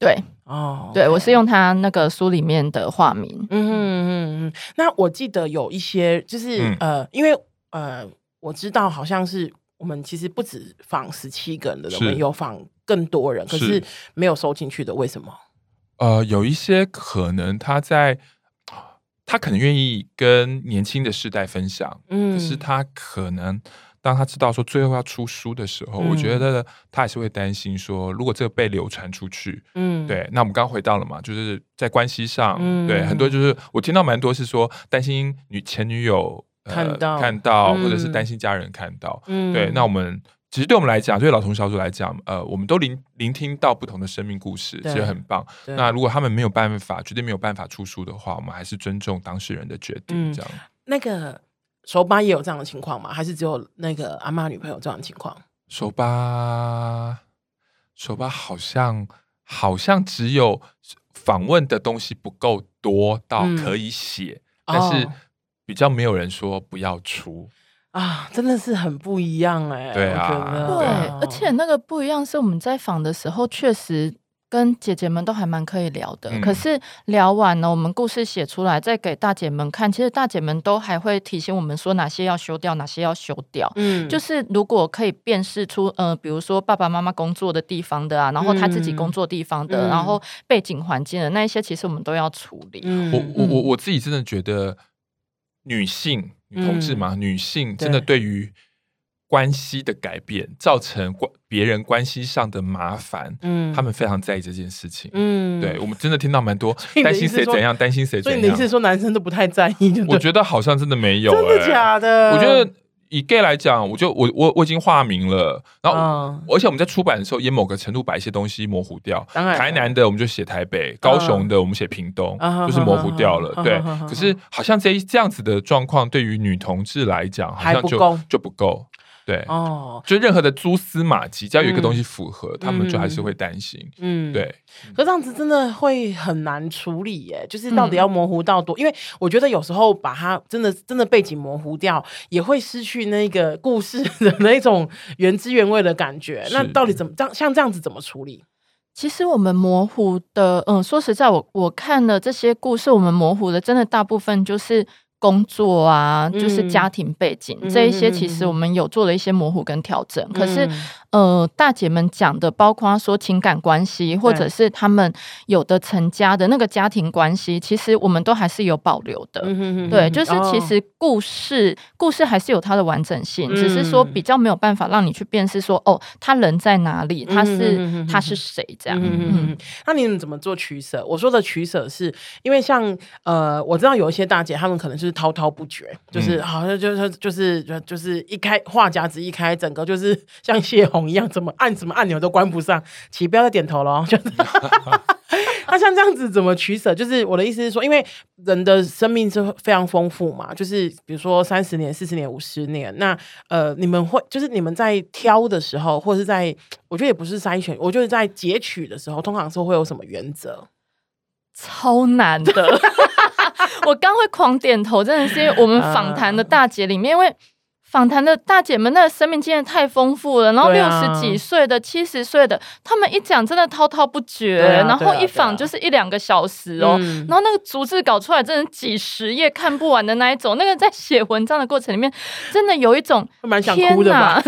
对，哦，对，我是用他那个书里面的化名。嗯嗯嗯嗯。那我记得有一些，就是、嗯、呃，因为呃，我知道好像是。我们其实不止访十七个人的人，我们有访更多人，可是没有收进去的，为什么？呃，有一些可能他在，他可能愿意跟年轻的世代分享，嗯，可是他可能当他知道说最后要出书的时候，嗯、我觉得他还是会担心说，如果这个被流传出去，嗯，对，那我们刚刚回到了嘛，就是在关系上，嗯、对，很多就是我听到蛮多是说担心女前女友。看到，看到，或者是担心家人看到，嗯，对。那我们其实对我们来讲，对老同小组来讲，呃，我们都聆聆听到不同的生命故事，其实很棒。那如果他们没有办法，绝对没有办法出书的话，我们还是尊重当事人的决定。这样。那个手巴也有这样的情况吗？还是只有那个阿妈女朋友这样的情况？手巴，手巴好像好像只有访问的东西不够多到可以写，嗯、但是比较没有人说不要出啊，真的是很不一样哎、欸。对啊，对，而且那个不一样是我们在访的时候确实。跟姐姐们都还蛮可以聊的，嗯、可是聊完了，我们故事写出来，再给大姐们看，其实大姐们都还会提醒我们说哪些要修掉，哪些要修掉。嗯，就是如果可以辨识出，呃，比如说爸爸妈妈工作的地方的啊，然后他自己工作地方的，嗯、然后背景环境的那一些，其实我们都要处理。嗯、我我我我自己真的觉得，女性女同志嘛，嗯、女性真的对于。关系的改变造成关别人关系上的麻烦，嗯，他们非常在意这件事情，嗯，对，我们真的听到蛮多 担心谁怎样，担心谁怎样，所以你是说男生都不太在意？我觉得好像真的没有、欸，真的假的？我觉得以 gay 来讲，我就我我我已经化名了，然后、嗯、而且我们在出版的时候也某个程度把一些东西模糊掉，当然台南的我们就写台北，高雄的我们写屏东，嗯、就是模糊掉了，嗯、对。嗯、可是好像这这样子的状况对于女同志来讲，好像就就不够。对哦，就任何的蛛丝马迹，只要有一个东西符合，嗯、他们就还是会担心。嗯，对。可这样子真的会很难处理耶，就是到底要模糊到多？嗯、因为我觉得有时候把它真的真的背景模糊掉，也会失去那个故事的那种原汁原味的感觉。那到底怎么这样？像这样子怎么处理？其实我们模糊的，嗯，说实在，我我看了这些故事，我们模糊的真的大部分就是。工作啊，就是家庭背景、嗯、这一些，其实我们有做了一些模糊跟调整。嗯、可是，呃，大姐们讲的，包括说情感关系，或者是他们有的成家的那个家庭关系，其实我们都还是有保留的。嗯、对，就是其实故事、哦、故事还是有它的完整性，只是说比较没有办法让你去辨识说，哦，他人在哪里，他是他是谁这样。嗯嗯嗯。那你们怎么做取舍？我说的取舍是因为像呃，我知道有一些大姐，她们可能是。滔滔不绝，就是好像就是就是就是一开话匣子一开，整个就是像泄洪一样，怎么按什么按钮都关不上。请不要再点头了，就是 那像这样子怎么取舍？就是我的意思是说，因为人的生命是非常丰富嘛，就是比如说三十年、四十年、五十年，那呃，你们会就是你们在挑的时候，或者是在我觉得也不是筛选，我觉得在截取的时候，通常是会有什么原则？超难的。我刚会狂点头，真的是因为我们访谈的大姐里面，因为访谈的大姐们那个生命经验太丰富了，然后六十几岁的、七十岁的，他们一讲真的滔滔不绝，然后一访就是一两个小时哦，然后那个逐字稿出来真的几十页看不完的那一种，那个在写文章的过程里面，真的有一种蛮想哭的吧？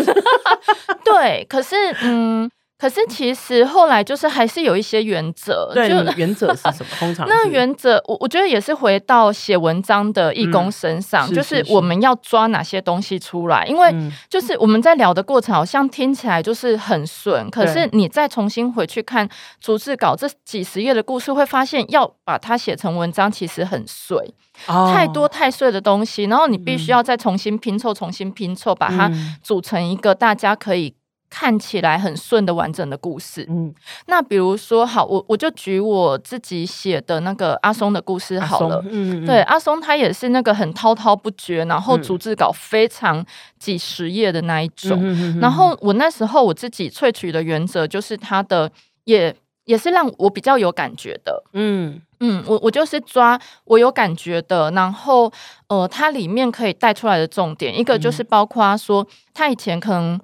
对，可是嗯。可是其实后来就是还是有一些原则，对，就原则是什么？通常那原则，我我觉得也是回到写文章的义工身上，嗯、就是我们要抓哪些东西出来，因为就是我们在聊的过程，好像听起来就是很顺，可是你再重新回去看逐字稿这几十页的故事，会发现要把它写成文章其实很碎，哦、太多太碎的东西，然后你必须要再重新拼凑，重新拼凑，把它组成一个大家可以。看起来很顺的完整的故事，嗯，那比如说，好，我我就举我自己写的那个阿松的故事好了，嗯，对，阿松他也是那个很滔滔不绝，然后逐字稿非常几十页的那一种，嗯、然后我那时候我自己萃取的原则就是他的也也是让我比较有感觉的，嗯。嗯，我我就是抓我有感觉的，然后呃，它里面可以带出来的重点，一个就是包括说他以前可能。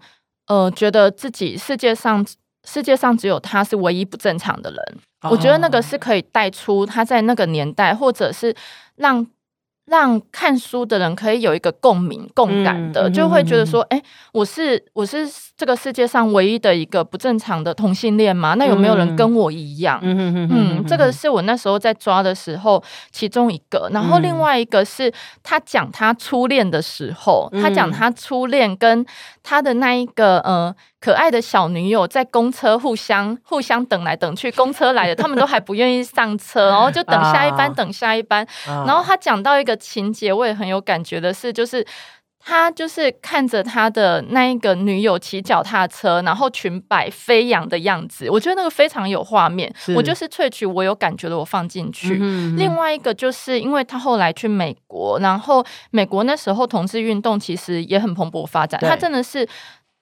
呃，觉得自己世界上世界上只有他是唯一不正常的人，哦、我觉得那个是可以带出他在那个年代，或者是让。让看书的人可以有一个共鸣、共感的，嗯、就会觉得说：“哎、嗯，我是我是这个世界上唯一的一个不正常的同性恋吗？那有没有人跟我一样？”嗯嗯，这个是我那时候在抓的时候其中一个。然后另外一个是他讲他初恋的时候，嗯、他讲他初恋跟他的那一个呃。可爱的小女友在公车互相互相等来等去，公车来了，他们都还不愿意上车，然后 就等下一班，等下一班。然后他讲到一个情节，我也很有感觉的是，就是他就是看着他的那一个女友骑脚踏车，然后裙摆飞扬的样子，我觉得那个非常有画面。我就是萃取我有感觉的，我放进去。另外一个就是因为他后来去美国，然后美国那时候同志运动其实也很蓬勃发展，他真的是。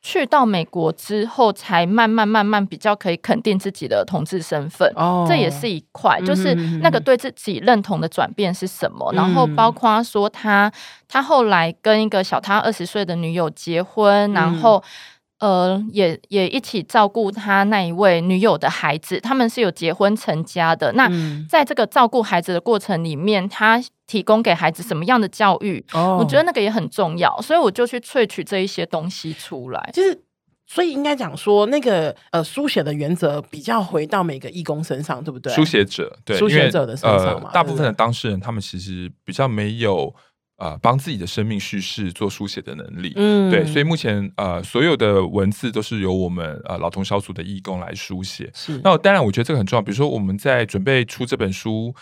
去到美国之后，才慢慢慢慢比较可以肯定自己的同志身份。哦，这也是一块，就是那个对自己认同的转变是什么。嗯、然后包括说他他后来跟一个小他二十岁的女友结婚，嗯、然后。呃，也也一起照顾他那一位女友的孩子，他们是有结婚成家的。那在这个照顾孩子的过程里面，他提供给孩子什么样的教育？哦，我觉得那个也很重要，所以我就去萃取这一些东西出来。就是，所以应该讲说，那个呃，书写的原则比较回到每个义工身上，对不对？书写者，对，书写者的身上嘛，呃，大部分的当事人他们其实比较没有。呃，帮自己的生命叙事做书写的能力，嗯，对，所以目前呃，所有的文字都是由我们呃老同小组的义工来书写。是，那当然，我觉得这个很重要。比如说，我们在准备出这本书。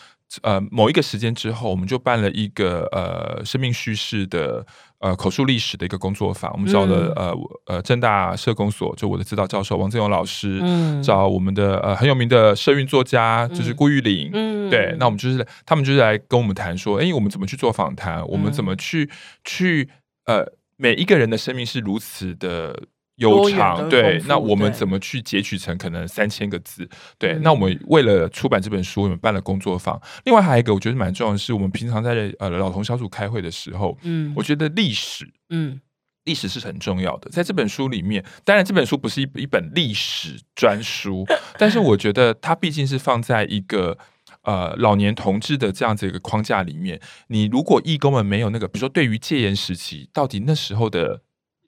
呃，某一个时间之后，我们就办了一个呃生命叙事的呃口述历史的一个工作坊。我们找了、嗯、呃呃正大社工所，就我的指导教授王正勇老师，嗯、找我们的呃很有名的社运作家，就是顾玉玲。嗯，对，那我们就是他们就是来跟我们谈说，哎，我们怎么去做访谈？嗯、我们怎么去去呃每一个人的生命是如此的。悠长，对，那我们怎么去截取成可能三千个字？对，那我们为了出版这本书，我们办了工作坊。另外还有一个我觉得蛮重要的是，我们平常在呃老同小组开会的时候，嗯，我觉得历史，嗯，历史是很重要的。在这本书里面，当然这本书不是一一本历史专书，但是我觉得它毕竟是放在一个呃老年同志的这样子一个框架里面。你如果义工们没有那个，比如说对于戒严时期，到底那时候的。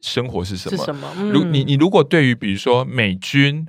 生活是什么？什么嗯、如你你如果对于比如说美军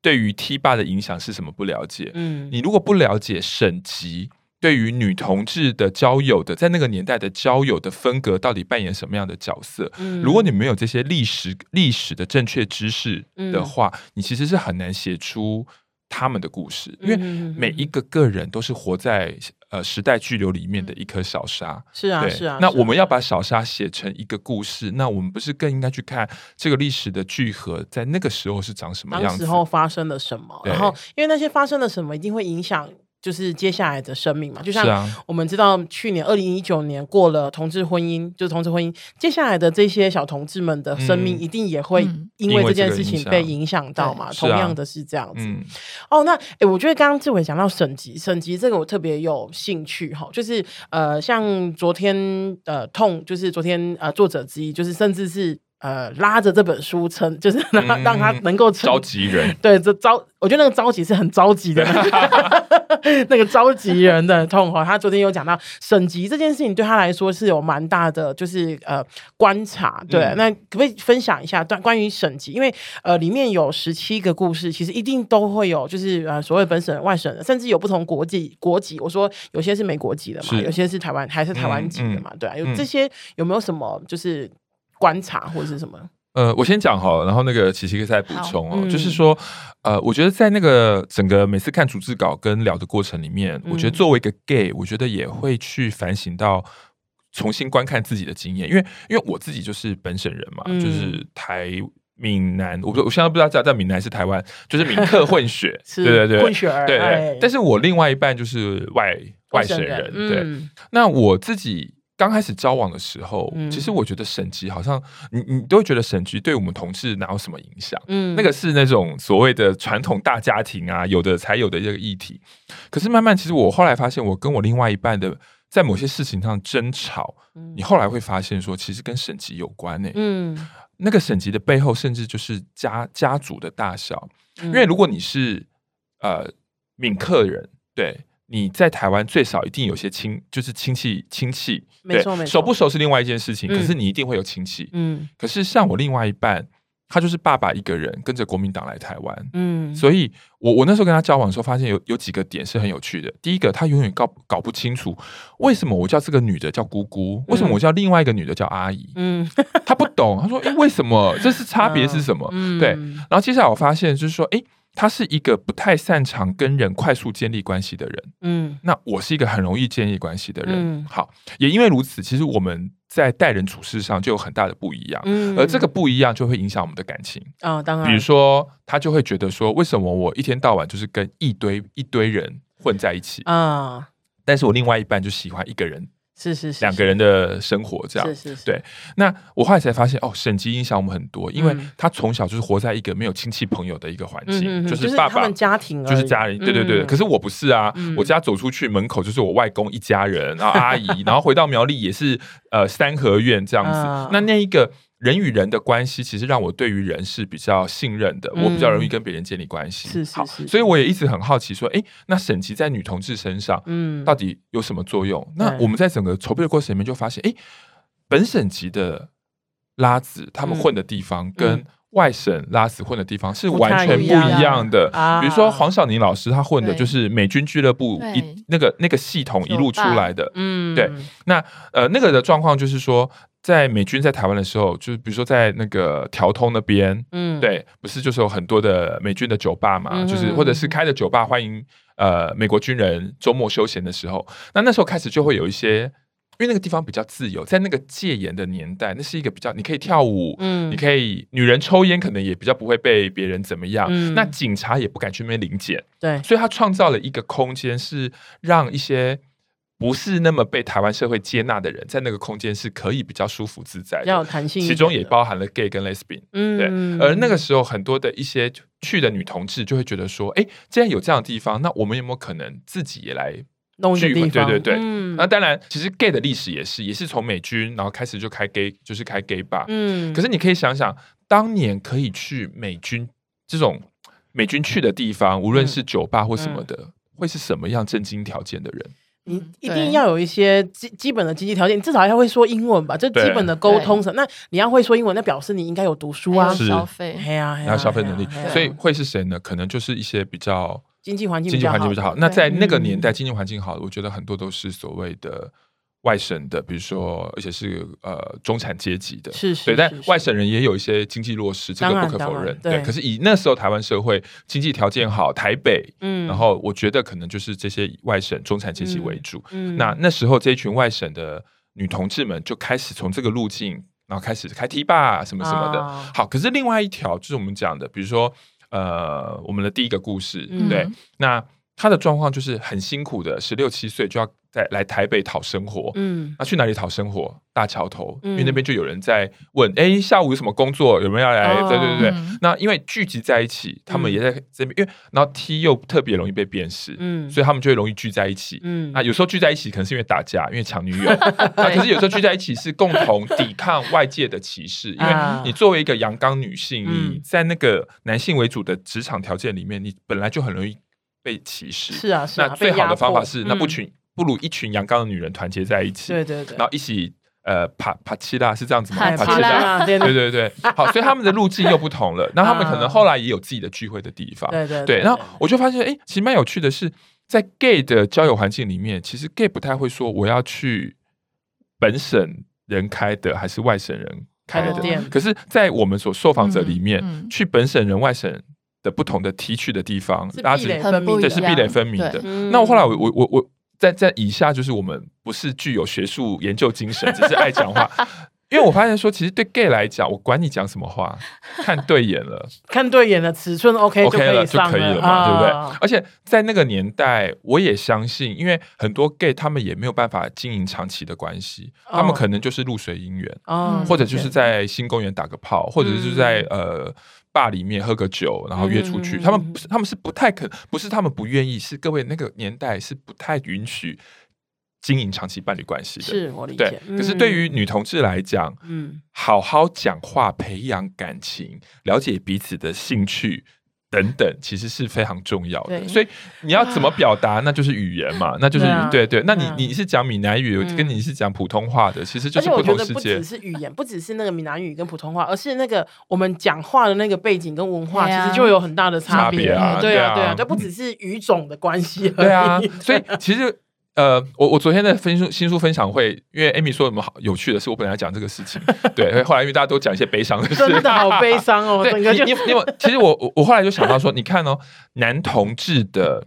对于 T 霸的影响是什么不了解？嗯，你如果不了解省级对于女同志的交友的在那个年代的交友的风格到底扮演什么样的角色？嗯，如果你没有这些历史历史的正确知识的话，嗯、你其实是很难写出。他们的故事，因为每一个个人都是活在呃时代巨流里面的一颗小沙。是啊，是啊。那我们要把小沙写成一个故事，那我们不是更应该去看这个历史的聚合在那个时候是长什么样子？当时候发生了什么？然后，因为那些发生了什么，一定会影响。就是接下来的生命嘛，就像我们知道，去年二零一九年过了同志婚姻，就是同志婚姻，接下来的这些小同志们的生命一定也会因为这件事情被影响到嘛。同样的是这样子。嗯、哦，那诶、欸，我觉得刚刚志伟讲到省级，省级这个我特别有兴趣哈，就是呃，像昨天呃痛，就是昨天呃作者之一，就是甚至是。呃，拉着这本书撑，就是让让他能够召集人。对，这召，我觉得那个召集是很着急的，那个召集人的痛哈。他昨天有讲到省级这件事情，对他来说是有蛮大的，就是呃观察。对，嗯、那可不可以分享一下关关于省级？因为呃里面有十七个故事，其实一定都会有，就是呃所谓本省、外省，甚至有不同国籍国籍。我说有些是美国籍的嘛，有些是台湾还是台湾籍的嘛？对啊，有这些有没有什么就是？观察或者是什么？呃，我先讲好，然后那个琪琪可以再补充哦。嗯、就是说，呃，我觉得在那个整个每次看逐字稿跟聊的过程里面，嗯、我觉得作为一个 gay，我觉得也会去反省到重新观看自己的经验，因为因为我自己就是本省人嘛，嗯、就是台闽南，我不我现在不知道在在闽南是台湾，就是闽客混血，是对对对，混血儿，对对。哎、但是我另外一半就是外外省人，嗯、对。那我自己。刚开始交往的时候，嗯、其实我觉得省级好像你你都会觉得省级对我们同事哪有什么影响？嗯，那个是那种所谓的传统大家庭啊，有的才有的这个议题。可是慢慢，其实我后来发现，我跟我另外一半的在某些事情上争吵，嗯、你后来会发现说，其实跟省级有关呢、欸。嗯，那个省级的背后，甚至就是家家族的大小。嗯、因为如果你是呃闽客人，对。你在台湾最少一定有些亲，就是亲戚亲戚，没错没错，熟不熟是另外一件事情。嗯、可是你一定会有亲戚，嗯。可是像我另外一半，他就是爸爸一个人跟着国民党来台湾，嗯。所以我我那时候跟他交往的时候，发现有有几个点是很有趣的。第一个，他永远搞搞不清楚为什么我叫这个女的叫姑姑，为什么我叫另外一个女的叫阿姨，嗯。他不懂，他说：“哎、欸，为什么？这是差别是什么？”嗯、对。然后接下来我发现就是说，哎、欸。他是一个不太擅长跟人快速建立关系的人，嗯，那我是一个很容易建立关系的人，嗯，好，也因为如此，其实我们在待人处事上就有很大的不一样，嗯，而这个不一样就会影响我们的感情。啊、哦，当然，比如说他就会觉得说，为什么我一天到晚就是跟一堆一堆人混在一起？啊？嗯、但是我另外一半就喜欢一个人。是是是，两个人的生活这样，是是是，对。那我后来才发现，哦，省级影响我们很多，因为他从小就是活在一个没有亲戚朋友的一个环境，就是爸爸家庭，就是家人，对对对。可是我不是啊，我家走出去门口就是我外公一家人，然后阿姨，然后回到苗栗也是呃三合院这样子。那那一个。人与人的关系，其实让我对于人是比较信任的，嗯、我比较容易跟别人建立关系。是是是，好，所以我也一直很好奇，说，哎，那省级在女同志身上，嗯，到底有什么作用？嗯、那我们在整个筹备的过程里面就发现，哎，本省级的拉子他们混的地方，跟外省拉子混的地方是完全不一样的。比如说黄晓宁老师，他混的就是美军俱乐部一那个那个系统一路出来的，嗯，对。那呃，那个的状况就是说。在美军在台湾的时候，就是比如说在那个条通那边，嗯，对，不是就是有很多的美军的酒吧嘛，嗯、就是或者是开的酒吧欢迎呃美国军人周末休闲的时候，那那时候开始就会有一些，因为那个地方比较自由，在那个戒严的年代，那是一个比较你可以跳舞，嗯，你可以女人抽烟可能也比较不会被别人怎么样，嗯，那警察也不敢去那边临检，对，所以他创造了一个空间，是让一些。不是那么被台湾社会接纳的人，在那个空间是可以比较舒服自在的，要弹性，其中也包含了 gay 跟 lesbian，嗯，对。而那个时候，很多的一些去的女同志就会觉得说，哎，既然有这样的地方，那我们有没有可能自己也来弄聚会？对对对。嗯、那当然，其实 gay 的历史也是，也是从美军然后开始就开 gay，就是开 gay bar。嗯。可是你可以想想，当年可以去美军这种美军去的地方，无论是酒吧或什么的，嗯、会是什么样正经条件的人？你一定要有一些基基本的经济条件，你至少要会说英文吧，这基本的沟通什。那你要会说英文，那表示你应该有读书啊，消费，哎呀，还有消费能力。所以会是谁呢？可能就是一些比较经济环境经济环境比较好。那在那个年代，经济环境好，我觉得很多都是所谓的。外省的，比如说，而且是呃中产阶级的，是是，对，但外省人也有一些经济弱势，这个不可否认。对，可是以那时候台湾社会经济条件好，台北，嗯，然后我觉得可能就是这些外省中产阶级为主。嗯，那那时候这一群外省的女同志们就开始从这个路径，然后开始开 T 吧什么什么的。好，可是另外一条就是我们讲的，比如说呃，我们的第一个故事，对，那他的状况就是很辛苦的，十六七岁就要。在来台北讨生活，嗯，那去哪里讨生活？大桥头，因为那边就有人在问，哎，下午有什么工作？有没有要来？对对对对。那因为聚集在一起，他们也在这边，因为然后 T 又特别容易被辨识，嗯，所以他们就会容易聚在一起，嗯，啊，有时候聚在一起可能是因为打架，因为抢女友，可是有时候聚在一起是共同抵抗外界的歧视，因为你作为一个阳刚女性，你在那个男性为主的职场条件里面，你本来就很容易被歧视，是啊，是啊。那最好的方法是，那不群。不如一群阳刚的女人团结在一起，对对对，然后一起呃爬爬七啦，是这样子吗？爬七啦，对对对，好，所以他们的路径又不同了。那他们可能后来也有自己的聚会的地方，对对对。然后我就发现，哎，其实蛮有趣的是，在 gay 的交友环境里面，其实 gay 不太会说我要去本省人开的还是外省人开的店。可是，在我们所受访者里面，去本省人、外省的不同的提取的地方，大家是对是壁垒分明的。那我后来我我我我。在在以下就是我们不是具有学术研究精神，只是爱讲话。因为我发现说，其实对 gay 来讲，我管你讲什么话，看对眼了，看对眼了，尺寸 OK OK 了就可以了嘛，对不对？而且在那个年代，我也相信，因为很多 gay 他们也没有办法经营长期的关系，他们可能就是露水姻缘，或者就是在新公园打个炮，或者是在呃。吧里面喝个酒，然后约出去。嗯、他们不是，他们是不太可，不是他们不愿意，是各位那个年代是不太允许经营长期伴侣关系的。是我理解。对，可是对于女同志来讲，嗯，好好讲话，培养感情，了解彼此的兴趣。等等，其实是非常重要的，所以你要怎么表达，那就是语言嘛，那就是对对。那你你是讲闽南语，跟你是讲普通话的，其实就是不同世界。不只是语言，不只是那个闽南语跟普通话，而是那个我们讲话的那个背景跟文化，其实就有很大的差别啊。对啊，对啊，这不只是语种的关系。对啊，所以 其实。呃，我我昨天的分书新书分享会，因为 Amy 说什么好有趣的事，我本来讲这个事情，对，后来因为大家都讲一些悲伤的事，真的好悲伤哦。对，你你你有，其实我我我后来就想到说，你看哦，男同志的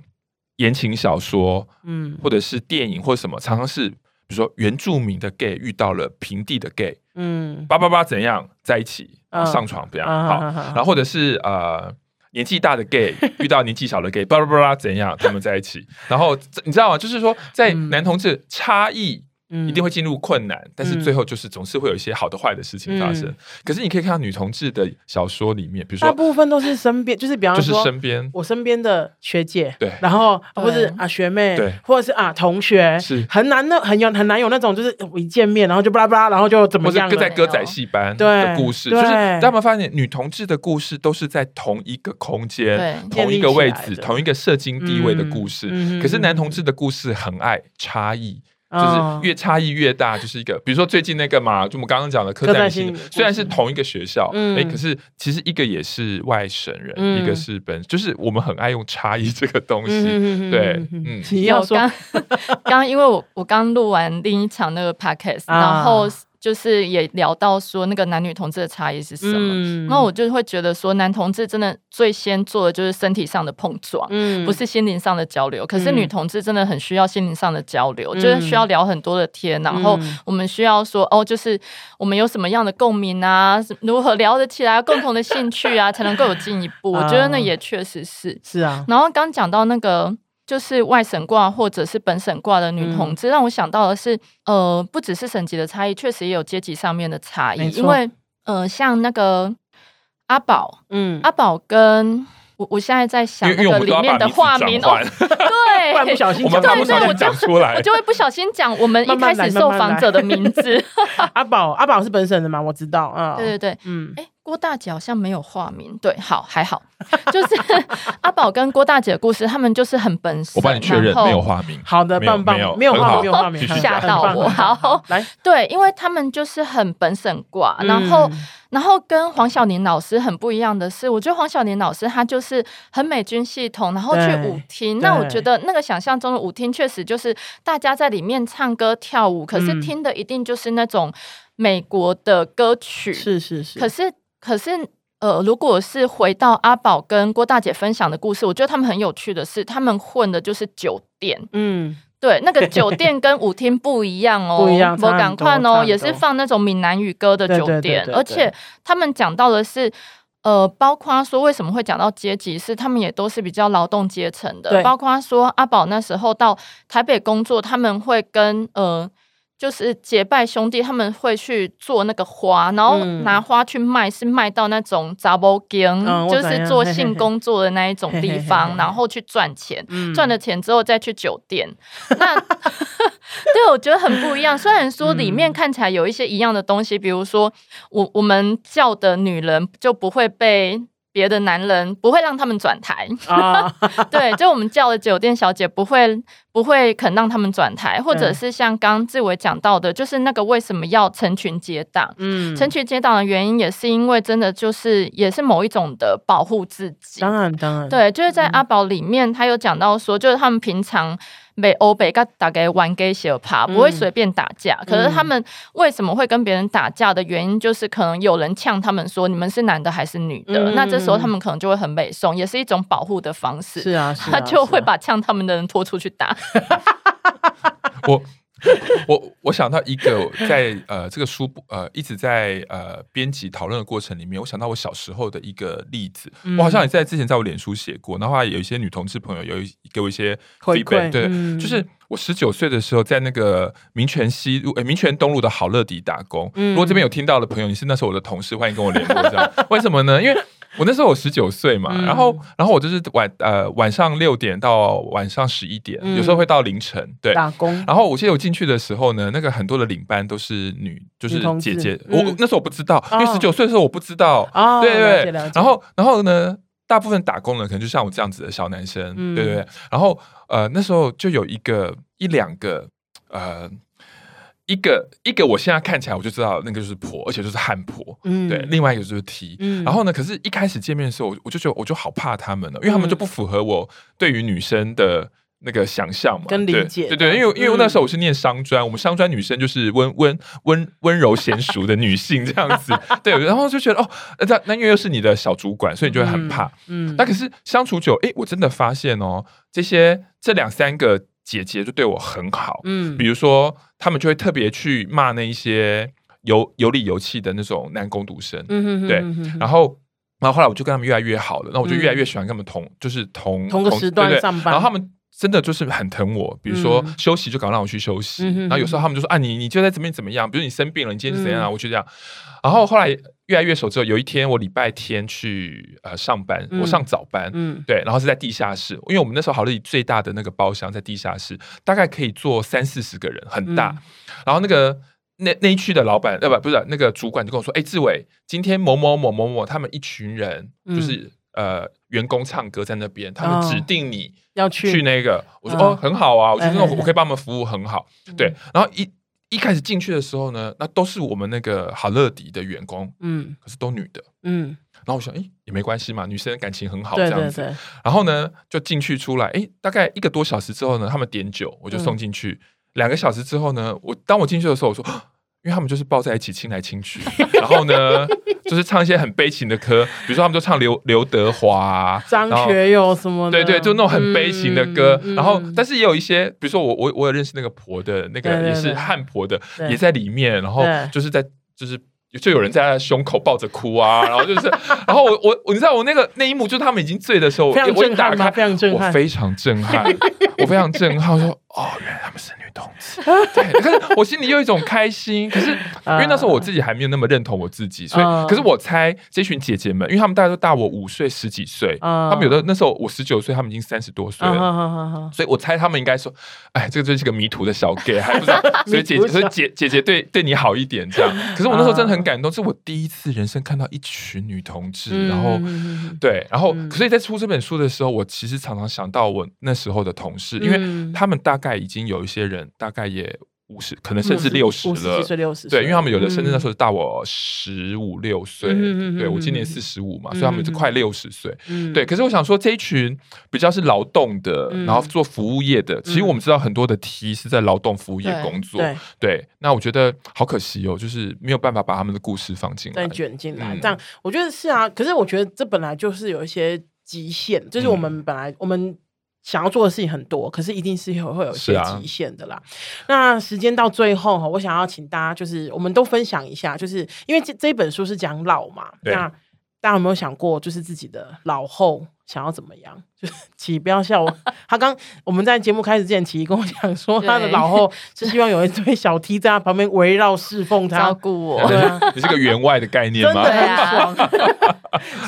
言情小说，嗯，或者是电影或者什么，常常是比如说原住民的 gay 遇到了平地的 gay，嗯，叭叭叭怎样在一起上床这样，好，然后或者是呃。年纪大的 gay 遇到年纪小的 gay，巴拉巴拉怎样？他们在一起，然后你知道吗？就是说，在男同志差异一定会进入困难，但是最后就是总是会有一些好的坏的事情发生。可是你可以看到女同志的小说里面，比如说大部分都是身边，就是比方说就是身边我身边的学姐，对，然后或者啊学妹，对，或者是啊同学，是很难的，很有很难有那种就是我一见面然后就巴拉巴拉，然后就怎么样，或者在歌仔戏班的故事，就是大家有没有发现女同志的故事都是在同一个空间、同一个位置、同一个社经地位的故事，可是男同志的故事很爱差异。就是越差异越大，就是一个，比如说最近那个嘛，就我们刚刚讲的刻在心，虽然是同一个学校，哎，可是其实一个也是外省人，一个是本，就是我们很爱用差异这个东西，对，嗯，你要说，刚刚因为我我刚录完另一场那个 podcast，然后。就是也聊到说那个男女同志的差异是什么，嗯、然后我就会觉得说男同志真的最先做的就是身体上的碰撞，嗯、不是心灵上的交流。可是女同志真的很需要心灵上的交流，嗯、就是需要聊很多的天，然后我们需要说哦，就是我们有什么样的共鸣啊，如何聊得起来，共同的兴趣啊，才能够有进一步。我觉得那也确实是是啊。然后刚讲到那个。就是外省挂或者是本省挂的女同志，嗯、让我想到的是，呃，不只是省级的差异，确实也有阶级上面的差异。因为，呃，像那个阿宝，嗯，阿宝跟我，我现在在想那个里面的画名哦，对，不小心讲，对对，我讲出来，我就会不小心讲我们一开始受访者的名字。阿宝，阿宝是本省的吗？我知道啊，对对对，嗯，哎。郭大姐好像没有化名，对，好还好，就是阿宝跟郭大姐的故事，他们就是很本省。我帮你确认，没有化名。好的，棒棒，没有化名，没有化名，吓到我。好，来，对，因为他们就是很本省挂，然后，然后跟黄晓宁老师很不一样的是，我觉得黄晓宁老师他就是很美军系统，然后去舞厅。那我觉得那个想象中的舞厅，确实就是大家在里面唱歌跳舞，可是听的一定就是那种美国的歌曲。是是是，可是。可是，呃，如果是回到阿宝跟郭大姐分享的故事，我觉得他们很有趣的是，他们混的就是酒店。嗯，对，那个酒店跟舞厅不一样哦，不一样。我赶快哦，也是放那种闽南语歌的酒店，而且他们讲到的是，呃，包括说为什么会讲到阶级，是他们也都是比较劳动阶层的。包括说阿宝那时候到台北工作，他们会跟呃。就是结拜兄弟，他们会去做那个花，然后拿花去卖，是卖到那种杂包间，就是做性工作的那一种地方，然后去赚钱，赚了钱之后再去酒店。那 对，我觉得很不一样。虽然说里面看起来有一些一样的东西，比如说我我们叫的女人就不会被。别的男人不会让他们转台啊，对，就我们叫的酒店小姐不会不会肯让他们转台，或者是像刚志伟讲到的，就是那个为什么要成群结党？嗯，成群结党的原因也是因为真的就是也是某一种的保护自己。当然当然，对，就是在阿宝里面，他有讲到说，就是他们平常。被欧北个大概玩给小怕，不会随便打架。嗯、可是他们为什么会跟别人打架的原因，就是可能有人呛他们说，你们是男的还是女的？嗯、那这时候他们可能就会很美送，也是一种保护的方式。是啊，是啊，他就会把呛他们的人拖出去打。我。我我想到一个在呃这个书呃一直在呃编辑讨论的过程里面，我想到我小时候的一个例子。嗯、我好像也在之前在我脸书写过，然后有一些女同志朋友有给我一些 feedback，对，嗯、就是我十九岁的时候在那个民权西路、欸、民权东路的好乐迪打工。嗯、如果这边有听到的朋友，你是那时候我的同事，欢迎跟我联络。这样 为什么呢？因为我那时候我十九岁嘛，然后然后我就是晚呃晚上六点到晚上十一点，有时候会到凌晨对打工。然后我记得我进去的时候呢，那个很多的领班都是女，就是姐姐。我那时候我不知道，因为十九岁的时候我不知道。对对。然后然后呢，大部分打工的可能就像我这样子的小男生，对对。然后呃那时候就有一个一两个呃。一个一个，我现在看起来我就知道那个就是婆，而且就是汉婆，嗯，对。另外一个就是 T，嗯，然后呢，可是一开始见面的时候，我我就觉得我就好怕他们了，因为他们就不符合我对于女生的那个想象嘛，跟理解，对对，因为因为那时候我是念商专，我们商专女生就是温温温温柔娴熟的女性这样子，对，然后就觉得哦，那那因为又是你的小主管，所以你就会很怕，嗯，那可是相处久，哎，我真的发现哦，这些这两三个。姐姐就对我很好，嗯，比如说他们就会特别去骂那一些有有理有气的那种男工读生，嗯对，然后然后后来我就跟他们越来越好了，那我就越来越喜欢跟他们同，就是同同个时段上班，然后他们真的就是很疼我，比如说休息就搞让我去休息，嗯、然后有时候他们就说啊，你你就在这边怎么样？比如你生病了，你今天是怎样啊？嗯、我就这样。然后后来越来越熟之后，有一天我礼拜天去呃上班，我上早班，嗯，对，然后是在地下室，因为我们那时候好乐迪最大的那个包厢在地下室，大概可以坐三四十个人，很大。嗯、然后那个那那一区的老板呃不不是那个主管就跟我说，哎，志伟，今天某某某某某他们一群人就是。嗯。呃，员工唱歌在那边，他们指定你要去。去那个，我说哦，很好啊，我觉得我可以帮他们服务很好，对。然后一一开始进去的时候呢，那都是我们那个好乐迪的员工，嗯，可是都女的，嗯。然后我想，哎，也没关系嘛，女生感情很好这样子。然后呢，就进去出来，哎，大概一个多小时之后呢，他们点酒，我就送进去。两个小时之后呢，我当我进去的时候，我说。因为他们就是抱在一起亲来亲去，然后呢，就是唱一些很悲情的歌，比如说他们就唱刘刘德华、张学友什么的，对对，就那种很悲情的歌。嗯、然后，但是也有一些，比如说我我我有认识那个婆的那个也是汉婆的，对对对也在里面，然后就是在就是。就有人在胸口抱着哭啊，然后就是，然后我我我你知道我那个那一幕，就是他们已经醉的时候，非常震撼吗？非常震撼，我非常震撼，我非常震撼。我说哦，原来他们是女同志，对。可是我心里有一种开心，可是因为那时候我自己还没有那么认同我自己，所以可是我猜这群姐姐们，因为她们大家都大我五岁十几岁，他们有的那时候我十九岁，她们已经三十多岁了，所以我猜她们应该说，哎，这个就是个迷途的小 gay，还不知道，所以姐姐所以姐姐姐对对你好一点这样。可是我那时候真的很。感动，是我第一次人生看到一群女同志，嗯、然后对，然后、嗯、所以在出这本书的时候，我其实常常想到我那时候的同事，因为他们大概已经有一些人，大概也。五十，可能甚至六十了。对，因为他们有的甚至那时候大我十五六岁。对，我今年四十五嘛，所以他们就快六十岁。对，可是我想说，这一群比较是劳动的，然后做服务业的，其实我们知道很多的 T 是在劳动服务业工作。对，那我觉得好可惜哦，就是没有办法把他们的故事放进来，卷进来。这样我觉得是啊，可是我觉得这本来就是有一些极限，就是我们本来我们。想要做的事情很多，可是一定是会会有一些极限的啦。啊、那时间到最后哈，我想要请大家就是，我们都分享一下，就是因为这这本书是讲老嘛，那大家有没有想过，就是自己的老后？想要怎么样？就是 琪不要笑我。他刚我们在节目开始之前，琪跟我讲说，他的老后是希望有一堆小 T 在他旁边围绕侍奉他，照顾我。对啊，你是个员外的概念吗？对啊。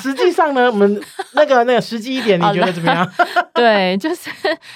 实际上呢，我们那个那个实际一点，你觉得怎么样？对，就是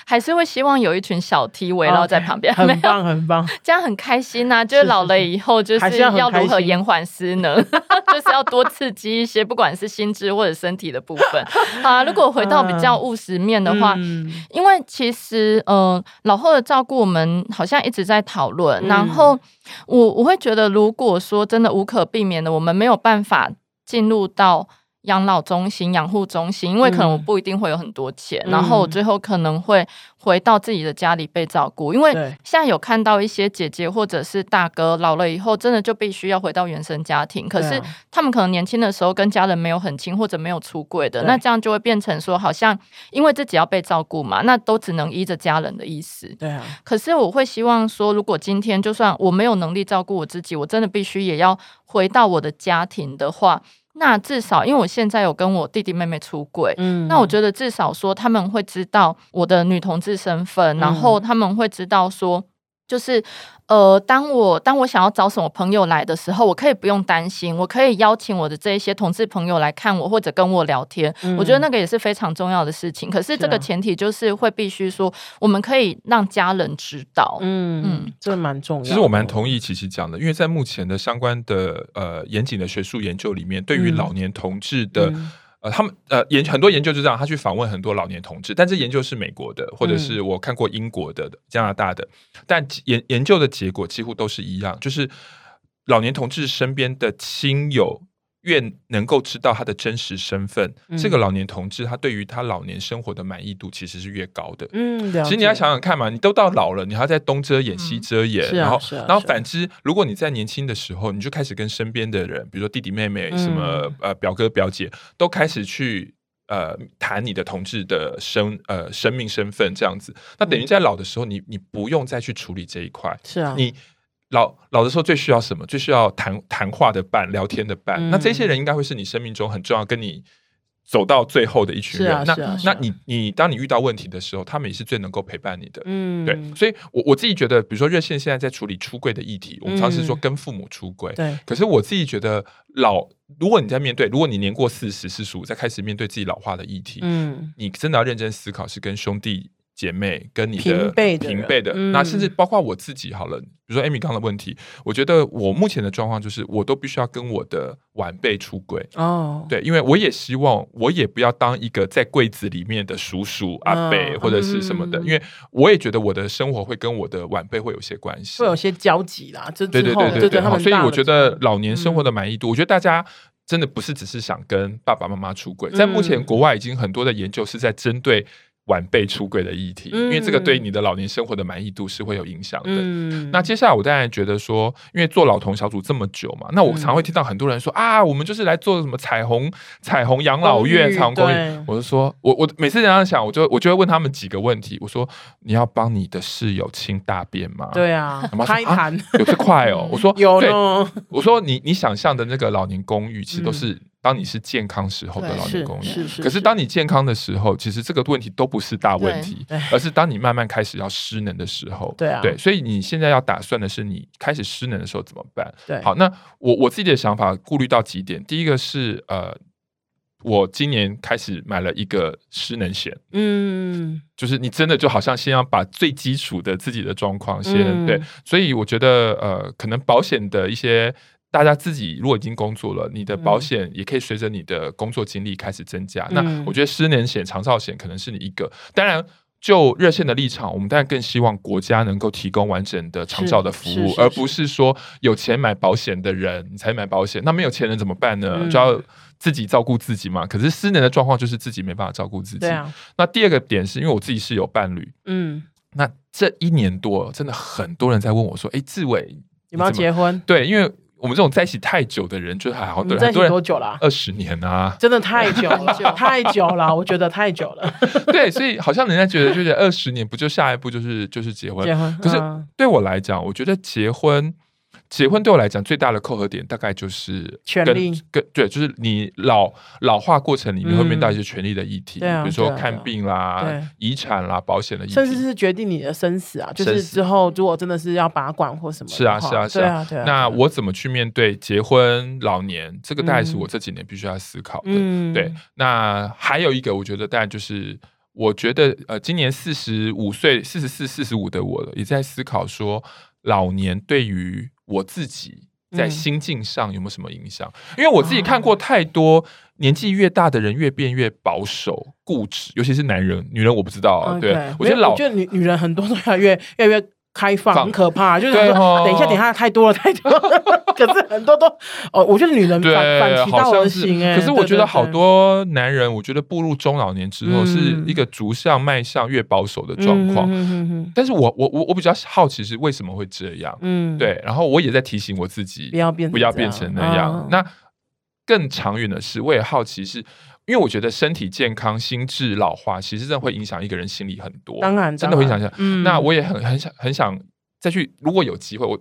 还是会希望有一群小 T 围绕在旁边，很棒很棒，这样很开心呐。就是老了以后，就是要如何延缓失能，就是要多刺激一些，不管是心智或者身体的部分啊。如果回到比较务实面的话，嗯、因为其实呃，老后的照顾我们好像一直在讨论，嗯、然后我我会觉得，如果说真的无可避免的，我们没有办法进入到。养老中心、养护中心，因为可能我不一定会有很多钱，嗯、然后我最后可能会回到自己的家里被照顾。因为现在有看到一些姐姐或者是大哥老了以后，真的就必须要回到原生家庭。可是他们可能年轻的时候跟家人没有很亲，或者没有出柜的，那这样就会变成说，好像因为自己要被照顾嘛，那都只能依着家人的意思。对啊。可是我会希望说，如果今天就算我没有能力照顾我自己，我真的必须也要回到我的家庭的话。那至少，因为我现在有跟我弟弟妹妹出轨，嗯，那我觉得至少说他们会知道我的女同志身份，嗯、然后他们会知道说。就是，呃，当我当我想要找什么朋友来的时候，我可以不用担心，我可以邀请我的这一些同志朋友来看我，或者跟我聊天。嗯、我觉得那个也是非常重要的事情。可是这个前提就是会必须说，我们可以让家人知道。嗯嗯，这蛮重要。其实我蛮同意琪琪讲的，因为在目前的相关的呃严谨的学术研究里面，对于老年同志的。嗯嗯呃，他们呃研很多研究就这样，他去访问很多老年同志，但这研究是美国的，或者是我看过英国的、加拿大的，但研研究的结果几乎都是一样，就是老年同志身边的亲友。越能够知道他的真实身份，嗯、这个老年同志他对于他老年生活的满意度其实是越高的。嗯，其实你要想想看嘛，你都到老了，你还在东遮掩西遮掩，嗯、然后，啊啊、然后反之，如果你在年轻的时候，你就开始跟身边的人，比如说弟弟妹妹、什么、嗯、呃表哥表姐，都开始去呃谈你的同志的生呃生命身份这样子，那等于在老的时候，你你不用再去处理这一块。是啊，你。老老的时候最需要什么？最需要谈谈话的伴，聊天的伴。嗯、那这些人应该会是你生命中很重要，跟你走到最后的一群人，啊、那、啊、那你你当你遇到问题的时候，他们也是最能够陪伴你的。嗯，对，所以我我自己觉得，比如说热线现在在处理出柜的议题，我们常常说跟父母出柜，对、嗯。可是我自己觉得老，如果你在面对，如果你年过四十、四十五，再开始面对自己老化的议题，嗯，你真的要认真思考，是跟兄弟。姐妹跟你的平辈的，那甚至包括我自己好了。比如说 Amy 刚刚的问题，我觉得我目前的状况就是，我都必须要跟我的晚辈出轨哦。对，因为我也希望，我也不要当一个在柜子里面的叔叔阿伯或者是什么的，因为我也觉得我的生活会跟我的晚辈会有些关系，会有些交集啦。对对对对对对。所以我觉得老年生活的满意度，我觉得大家真的不是只是想跟爸爸妈妈出轨，在目前国外已经很多的研究是在针对。晚辈出轨的议题，因为这个对你的老年生活的满意度是会有影响的。嗯、那接下来我当然觉得说，因为做老同小组这么久嘛，那我常会听到很多人说、嗯、啊，我们就是来做什么彩虹彩虹养老院、彩虹公寓。我就说，我我每次这样想，我就我就会问他们几个问题。我说，你要帮你的室友清大便吗？对啊，开坛、啊、有这块哦。我说 有呢。我说你你想象的那个老年公寓，其实都是。当你是健康时候的老年公寓，可是当你健康的时候，其实这个问题都不是大问题，而是当你慢慢开始要失能的时候，对啊，对，所以你现在要打算的是，你开始失能的时候怎么办？对，好，那我我自己的想法顾虑到几点，第一个是呃，我今年开始买了一个失能险，嗯，就是你真的就好像先要把最基础的自己的状况先对，所以我觉得呃，可能保险的一些。大家自己如果已经工作了，你的保险也可以随着你的工作经历开始增加。嗯、那我觉得失能险、长照险可能是你一个。当然，就热线的立场，我们当然更希望国家能够提供完整的长照的服务，而不是说有钱买保险的人你才买保险。那没有钱人怎么办呢？嗯、就要自己照顾自己嘛。可是失能的状况就是自己没办法照顾自己。啊、那第二个点是因为我自己是有伴侣，嗯，那这一年多真的很多人在问我说：“哎，志伟，你们要结婚？”对，因为。我们这种在一起太久的人，就还好。对，在一起多久了？二十年啊！真的太久了，太久了，我觉得太久了。对，所以好像人家觉得，就是二十年，不就下一步就是就是结婚？结婚。可是对我来讲，我觉得结婚。结婚对我来讲最大的扣合点，大概就是权利，跟对，就是你老老化过程里面会面到一些权利的议题，比如说看病啦、遗产啦、保险的议题，甚至是决定你的生死啊，就是之后如果真的是要拔管或什么，是啊是啊是啊，那我怎么去面对结婚老年？这个大概是我这几年必须要思考的。对，那还有一个，我觉得当然就是，我觉得呃，今年四十五岁、四十四、四十五的我了，也在思考说，老年对于我自己在心境上有没有什么影响？因为我自己看过太多年纪越大的人越变越保守、固执，尤其是男人，女人我不知道啊。对，我觉得老，我觉得女女人很多都要越越越开放，很可怕。就是说，等一下，等一下，太多了，太多了。可是很多都哦，我觉得女人反反其道而行哎。可是我觉得好多男人，我觉得步入中老年之后是一个逐向迈向越保守的状况。但是我我我我比较好奇是为什么会这样？嗯，对。然后我也在提醒我自己，不要变不要变成那样。那更长远的是，我也好奇是因为我觉得身体健康、心智老化，其实真的会影响一个人心理很多。当然，真的会影响一下。那我也很很想很想。再去，如果有机会，我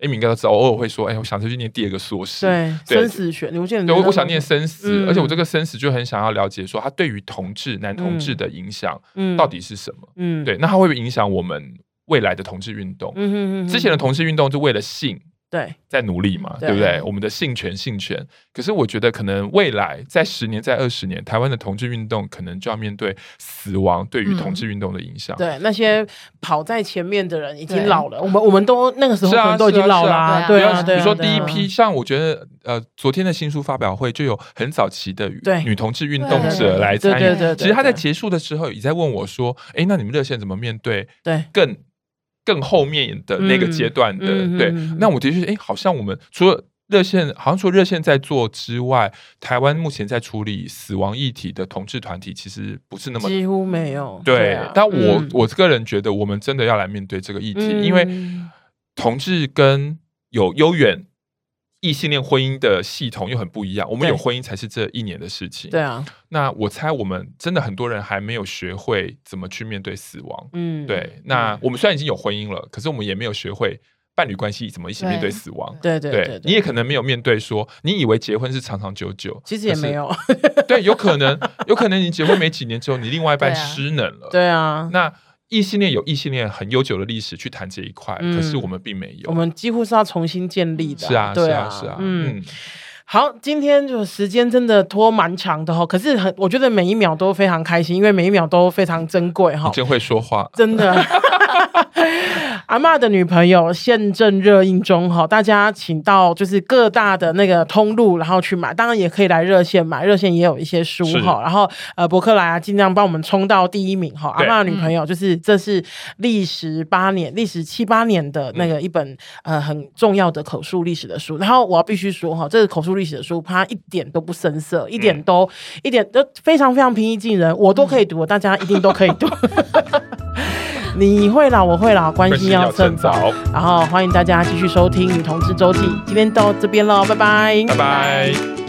Amy 应该都知道，我偶尔会说，哎、欸，我想再去念第二个硕士，对，对生死学，你不见得对，我想念生死，嗯、而且我这个生死就很想要了解，说他对于同志、男同志的影响，到底是什么？嗯，对，那他会不会影响我们未来的同志运动？嗯哼哼哼，之前的同志运动就为了性。对，在努力嘛，对，不对？我们的性权、性权，可是我觉得可能未来在十年、在二十年，台湾的同志运动可能就要面对死亡对于同志运动的影响。嗯、对，那些跑在前面的人已经老了，我们我们都那个时候可能都已经老了、啊。对啊，比如说第一批，像我觉得呃，昨天的新书发表会就有很早期的女同志运动者来参与。对对对，其实他在结束的时候也在问我说：“哎，那你们热线怎么面对？”对，更。更后面的那个阶段的，嗯、对，嗯、那我的确，哎，好像我们除了热线，好像除了热线在做之外，台湾目前在处理死亡议题的同志团体，其实不是那么几乎没有。对，但我、嗯、我个人觉得，我们真的要来面对这个议题，嗯、因为同志跟有悠远。异性恋婚姻的系统又很不一样，我们有婚姻才是这一年的事情。对啊，那我猜我们真的很多人还没有学会怎么去面对死亡。嗯，对。那我们虽然已经有婚姻了，可是我们也没有学会伴侣关系怎么一起面对死亡。对对对，对，你也可能没有面对说，你以为结婚是长长久久，其实也没有。对，有可能，有可能你结婚没几年之后，你另外一 半失能了。对啊，那。异性恋有异性恋很悠久的历史去谈这一块，嗯，可是我们并没有。我们几乎是要重新建立的。是啊，对啊，是啊，是啊。嗯，嗯好，今天就时间真的拖蛮长的哈，可是很，我觉得每一秒都非常开心，因为每一秒都非常珍贵哈。真会说话，真的。阿嬷的女朋友现正热映中哈，大家请到就是各大的那个通路，然后去买，当然也可以来热线买，热线也有一些书哈。然后呃，博客来啊，尽量帮我们冲到第一名哈。阿嬷的女朋友就是这是历时八年、历时七八年的那个一本呃很重要的口述历史的书。然后我要必须说哈，这个口述历史的书它一点都不生涩，一点都一点都非常非常平易近人，我都可以读，大家一定都可以读。你会啦，我会啦，关系要趁早。然后欢迎大家继续收听《女同志周记》，今天到这边了，拜拜，拜拜。